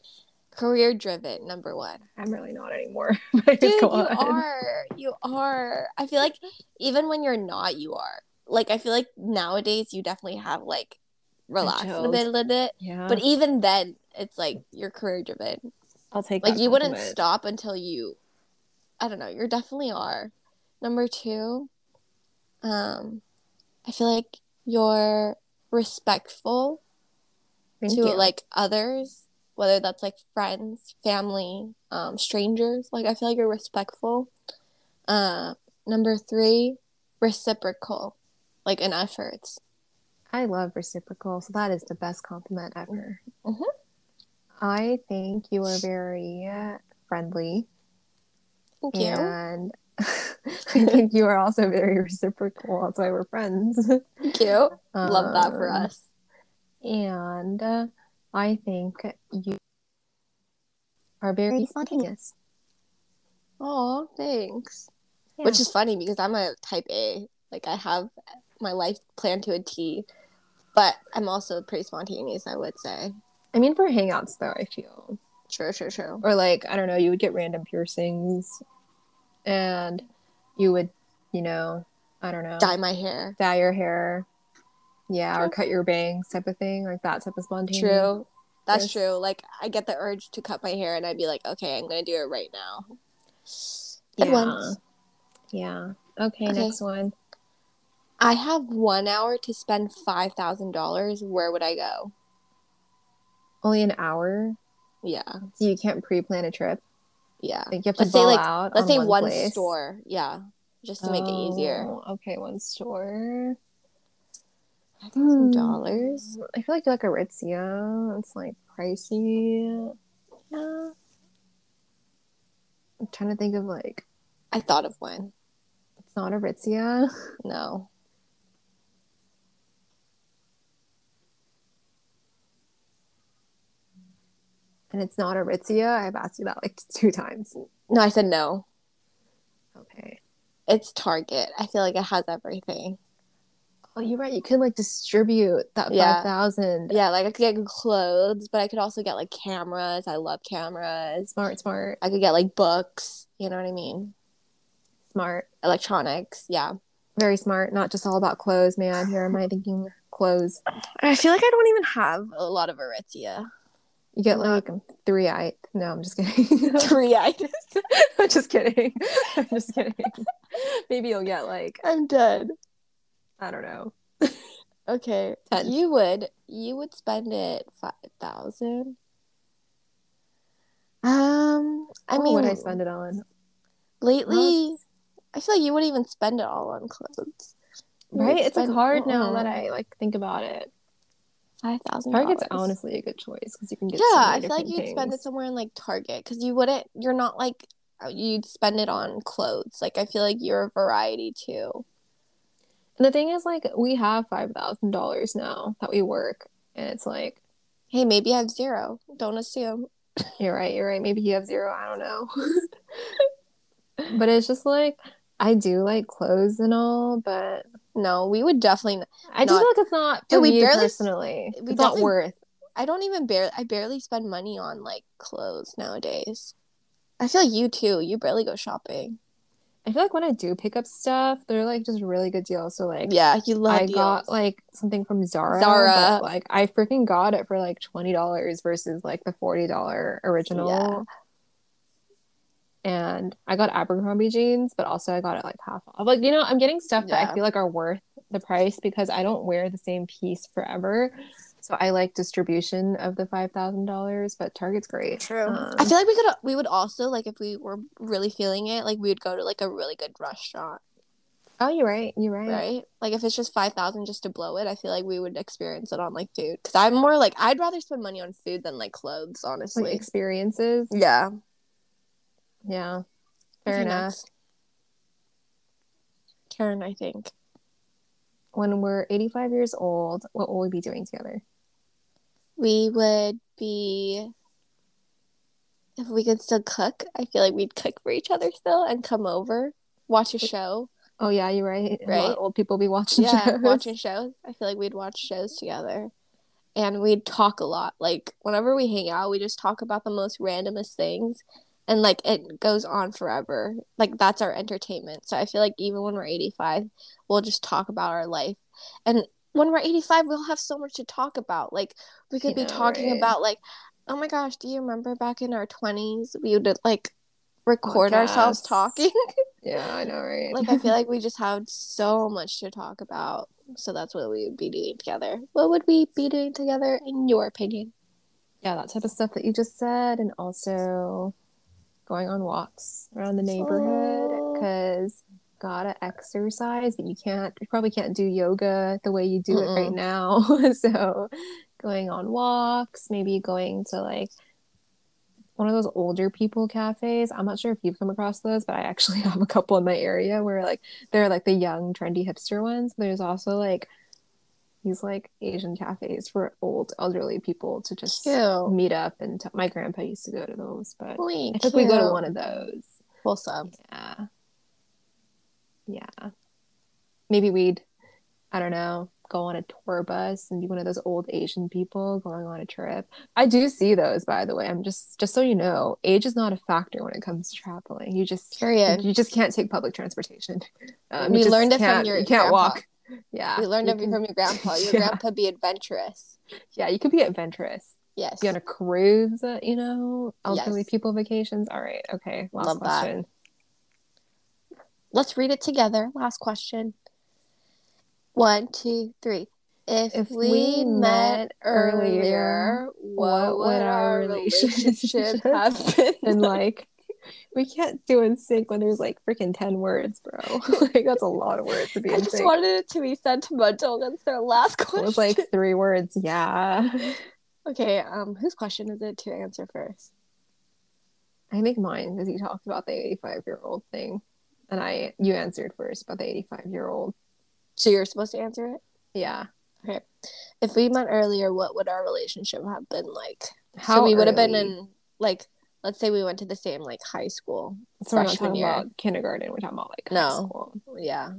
Career driven, number one. I'm really not anymore. Dude, you on. are. You are. I feel like even when you're not, you are. Like I feel like nowadays you definitely have like relaxed a bit, a little bit. Yeah. But even then, it's like you're career driven. I'll take Like you wouldn't stop until you. I don't know. You definitely are. Number two, um, I feel like you're respectful Thank to you. like others, whether that's like friends, family, um, strangers. Like I feel like you're respectful. Uh, number three, reciprocal, like in efforts. I love reciprocal, so that is the best compliment ever. Mhm. I think you are very uh, friendly, Thank you. and I think you are also very reciprocal. That's why we're friends. Thank you. Love that for Um, us. And uh, I think you are very spontaneous. Oh, thanks. Yeah. Which is funny because I'm a type A. Like I have my life planned to a T, but I'm also pretty spontaneous. I would say. I mean, for hangouts though, I feel, True, true, true. or like I don't know, you would get random piercings, and you would, you know, I don't know, Dye my hair. dye your hair, yeah, or cut your bangs, type of thing, like that type of spontaneous. True. That's true. Like I get the urge to cut my hair, and I'd be like, okay, I'm gonna do it right now. Good Yeah. ones. Yeah. Okay, Okay. next one. I have one hour to spend five thousand dollars. Where would I go? Only an hour, Yeah, so you can't pre-plan a trip. Yeah. Like you have to Let's say like out. let's on say one, one store. Yeah, just to make it easier. Oh, Okay, one store. Some hmm. dollars. I feel like like Aritzia. It's like pricey. Yeah. I'm trying to think of like I thought of one. it's not Aritzia. No. And it's not Aritzia. I've asked you that like two times. No, I said no. Okay. It's Target. I feel like it has everything. Oh, you're right. You could like distribute that Yeah. five thousand. Yeah, like I could get clothes, but I could also get like cameras. I love cameras. Smart, smart, I could get like books. You know what I mean? smart. Electronics. Yeah. Very smart. Not just all about clothes, man. Here am I thinking clothes. I feel like I don't even have a lot of Aritzia. You get like three eye. No, I'm just kidding. Three items. I'm just kidding. I'm just kidding. Maybe you'll get like I'm dead. I don't know. Okay. Ten. You would you would spend it five thousand. Um, I what mean, would I spend it on? lately, I feel like you wouldn't even spend it all on clothes. You Right? It's like hard now that. I like think about it. Five thousand. Target's honestly a good choice because you can get Yeah, so many I feel like you'd spend it somewhere in like Target because you wouldn't. You're not like uh, you'd spend it on clothes. Like I feel like you're a variety too. And the thing is, like, we have five thousand dollars now that we work, and it's like, Hey, maybe I have zero. Don't assume. you're right, you're right. Maybe you have zero. I don't know. but it's just like I do like clothes and all, but No, we would definitely. I just feel like it's not for we me barely- personally. we it's not worth. I don't even barely. I barely spend money on like clothes nowadays. I feel like you too. You barely go shopping. I feel like when I do pick up stuff, they're like just really good deals. So like, Yeah, you love I deals. got like something from Zara. Zara. but, like I freaking got it for like twenty dollars versus like the forty dollar original. Yeah. And I got Abercrombie jeans, but also I got it like half off. Like you know, I'm getting stuff that I feel like are worth the price because I don't wear the same piece forever. So I like distribution of the five thousand dollars, but Target's great. True. Um, I feel like we could. We would also like if we were really feeling it. Like we would go to like a really good restaurant, oh, you're right. You're right. right? Like if it's just five thousand just to blow it, I feel like we would experience it on like food. Because I'm more like I'd rather spend money on food than like clothes. Like Honestly. experiences. yeah. Yeah. Fair enough. next. Karen, I think. When we're 85 years old, what will we be doing together? we would be if we could still cook i feel like we'd cook for each other still and come over watch a show Oh yeah, you're right. Right? old people be watching yeah shows. watching shows i feel like we'd watch shows together and we'd talk a lot like whenever we hang out we just talk about the most randomest things and like it goes on forever. Like that's our entertainment. So i feel like even when we're 85 we'll just talk about our life. And when we're 85 we'll have so much to talk about. Like we could be Yeah, talking right. about like oh my gosh do you remember back in our 20s we would like record ourselves talking? Yeah, I know, right? like i feel like we just have so much to talk about. So that's what we would be doing together. What would we be doing together in your opinion? Yeah, that type of stuff that you just said, and also going on walks around the neighborhood Oh. because gotta exercise, but you can't. You probably can't do yoga the way you do it right now. so, going on walks, maybe going to like one of those older people cafes. I'm not sure if you've come across those, but I actually have a couple in my area where like they're like the young, trendy hipster ones. There's also like these like Asian cafes for old elderly people to just Cute. meet up and t- my grandpa used to go to those, but I think we go to one of those. wholesome Yeah. Yeah. Maybe we'd I don't know, go on a tour bus and be one of those old Asian people going on a trip. I do see those by the way. I'm just just so you know, age is not a factor when it comes to traveling. You just period you just can't take public transportation. Um, We learned it from your you can't grandpa. walk. Yeah. we learned you can- from your grandpa your Yeah. grandpa be adventurous Yeah, you could be adventurous. yes Be on a cruise, uh, you know, elderly Yes. people vacations. All right. Okay. Last Love that. question. let's read it together last question one two three if, If we, we met met earlier, earlier, what would our relationship have been like we can't do in sync when there's like freaking 10 words bro like that's a lot of words to be I in just sync wanted it to be sentimental. That's their last it question. was like three words yeah okay, um, whose question is it to answer first? i think mine because you talked about the 85 year old thing and i you answered first about the 85 year old So you're supposed to answer it. yeah Okay. If we met earlier, what would our relationship have been like? how so we would have been in like, let's say we went to the same like high school. so we're not talking year. about kindergarten we're talking about like high No. school. Yeah,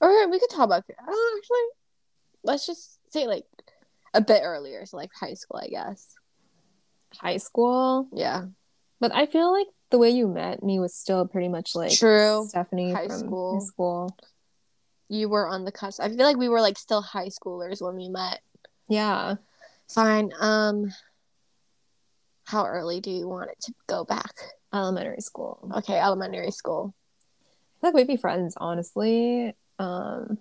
or we could talk about. Oh, actually, let's just say like a bit earlier, so like high school, I guess. high school Yeah, but i feel like the way you met me was still pretty much like True. stephanie High from school. high school you were on the cusp. I feel like we were like still high schoolers when we met. yeah Fine. Um, how early do you want it to go back? elementary school Okay, elementary school. I feel like we'd be friends, honestly. Um,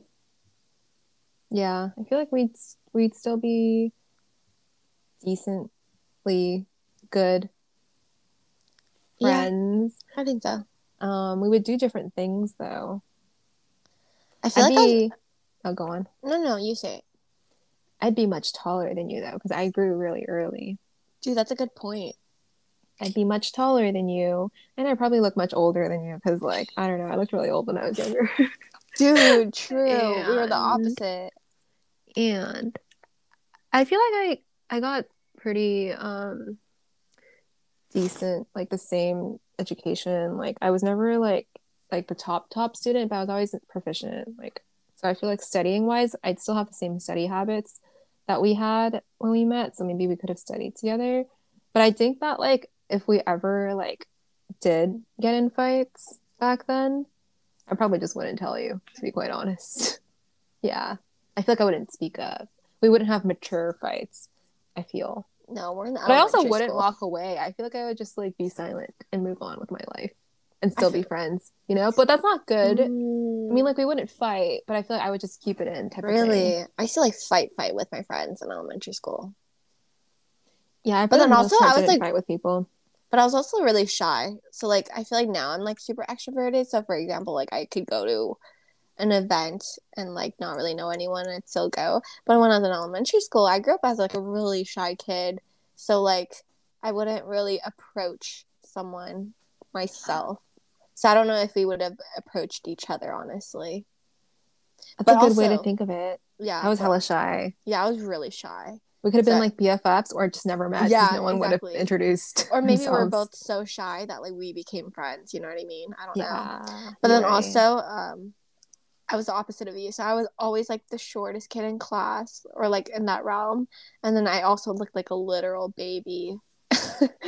Yeah, I feel like we'd we'd still be decently good friends. Yeah, I think so. Um, we would do different things though. I feel I'd like be, oh, go on. No, no, you say it. I'd be much taller than you though, because I grew really early. Dude, that's a good point. I'd be much taller than you, and I probably look much older than you because, like, I don't know, I looked really old when I was younger. Dude, true. And, we were the opposite. And I feel like I I got pretty um decent, like the same education. Like I was never like like the top top student, but I was always proficient. Like so, I feel like studying wise, I'd still have the same study habits that we had when we met. So maybe we could have studied together. But I think that like if we ever like did get in fights back then, I probably just wouldn't tell you, to be quite honest. yeah. I feel like I wouldn't speak up. We wouldn't have mature fights, I feel. No, we're in the But I also wouldn't school. walk away. I feel like I would just like be silent and move on with my life and still be friends, you know? But that's not good. Mm. I mean, like we wouldn't fight, but I feel like I would just keep it in. really, I still like fight, fight with my friends in elementary school. Yeah, but then also I was like fight with people but I was also really shy. So like I feel like now I'm like super extroverted. So for example, like I could go to an event and like not really know anyone and I'd still go. But when I was in elementary school, I grew up as like a really shy kid. So like I wouldn't really approach someone myself. So I don't know if we would have approached each other honestly. That's but a good also, way to think of it. Yeah. I was hella shy. Yeah, I was really shy. We could have been like BFFs or just never met. Yeah, no one exactly. would have introduced. Or maybe themselves. we're both so shy that like we became friends. You know what I mean? I don't yeah, know. But then right. also, um, I was the opposite of you. So I was always like the shortest kid in class or like in that realm. And then I also looked like a literal baby. so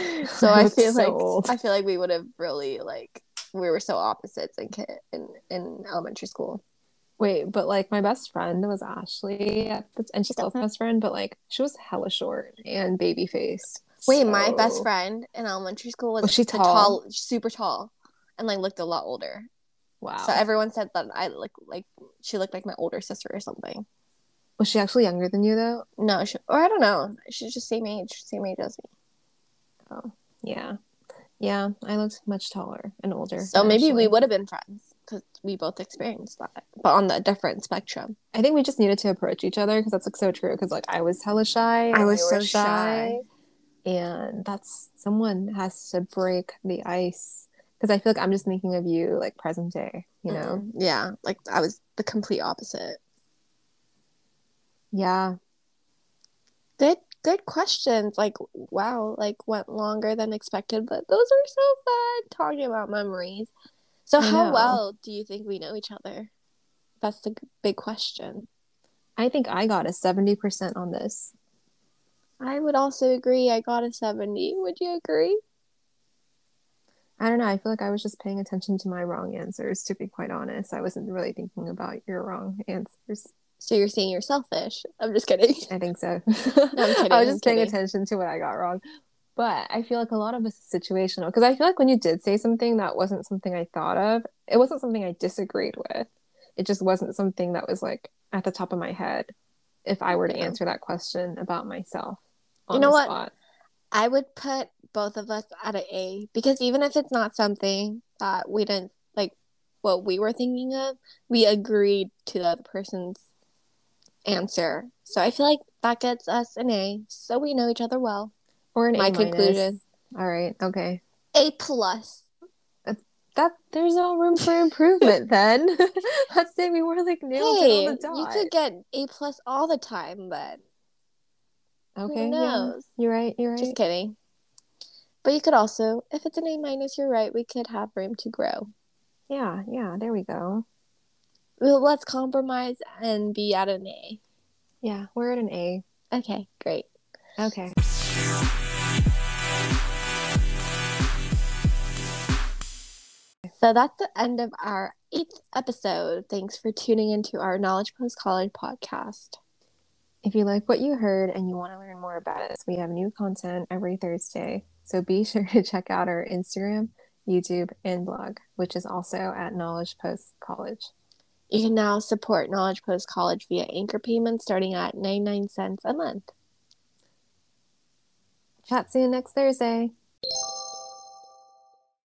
I feel so like old. I feel like we would have really like we were so opposites in kid in, in elementary school. Wait, but like my best friend was Ashley, and she's still my best friend, but like she was hella short and baby faced. Wait, so... my best friend in elementary school was, oh, was she tall? tall, super tall, and like looked a lot older. Wow. So everyone said that I look like she looked like my older sister or something. Was she actually younger than you though? No, she, or I don't know. She's just same age, same age as me. Oh, yeah. Yeah, I looked much taller and older. So maybe actually. we would have been friends because we both experienced that, but on the different spectrum. I think we just needed to approach each other because that's like so true. Because like I was hella shy. I was so shy. shy. And that's someone has to break the ice because I feel like I'm just thinking of you like present day, you know? Mm, yeah, like I was the complete opposite. Yeah. Good questions. Like, wow, like went longer than expected, but those are so fun talking about memories. So, I how know. well do you think we know each other? That's the big question. I think I got a 70% on this. I would also agree. I got a 70. Would you agree? I don't know. I feel like I was just paying attention to my wrong answers, to be quite honest. I wasn't really thinking about your wrong answers. So you're saying you're selfish. I'm just kidding. I think so. no, I'm kidding. I was just paying attention to what I got wrong. But I feel like a lot of it's situational because I feel like when you did say something that wasn't something I thought of, it wasn't something I disagreed with. It just wasn't something that was like at the top of my head if I were to yeah. answer that question about myself. you know what? Spot. I would put both of us at an A because even if it's not something that we didn't like what we were thinking of, we agreed to the other person's answer. So I feel like that gets us an A, so we know each other well. Or an My A conclusion. All right. Okay. A plus. That there's no room for improvement then. Let's say we were like nailed hey, on the dot. You could get A plus all the time, but okay, who knows? Yeah. You're right. You're right. Just kidding. But you could also, if it's an A minus, you're right. We could have room to grow. Yeah. Yeah. There we go let's compromise and be at an A. Yeah, we're at an A. Okay, great. Okay. So that's the end of our eighth episode. Thanks for tuning into our Knowledge Post College podcast. If you like what you heard and you want to learn more about us, we have new content every Thursday. So be sure to check out our Instagram, YouTube, and blog, which is also at Knowledge Post College. You can now support Knowledge Post College via anchor payments starting at 99 cents a month. Chat soon next Thursday.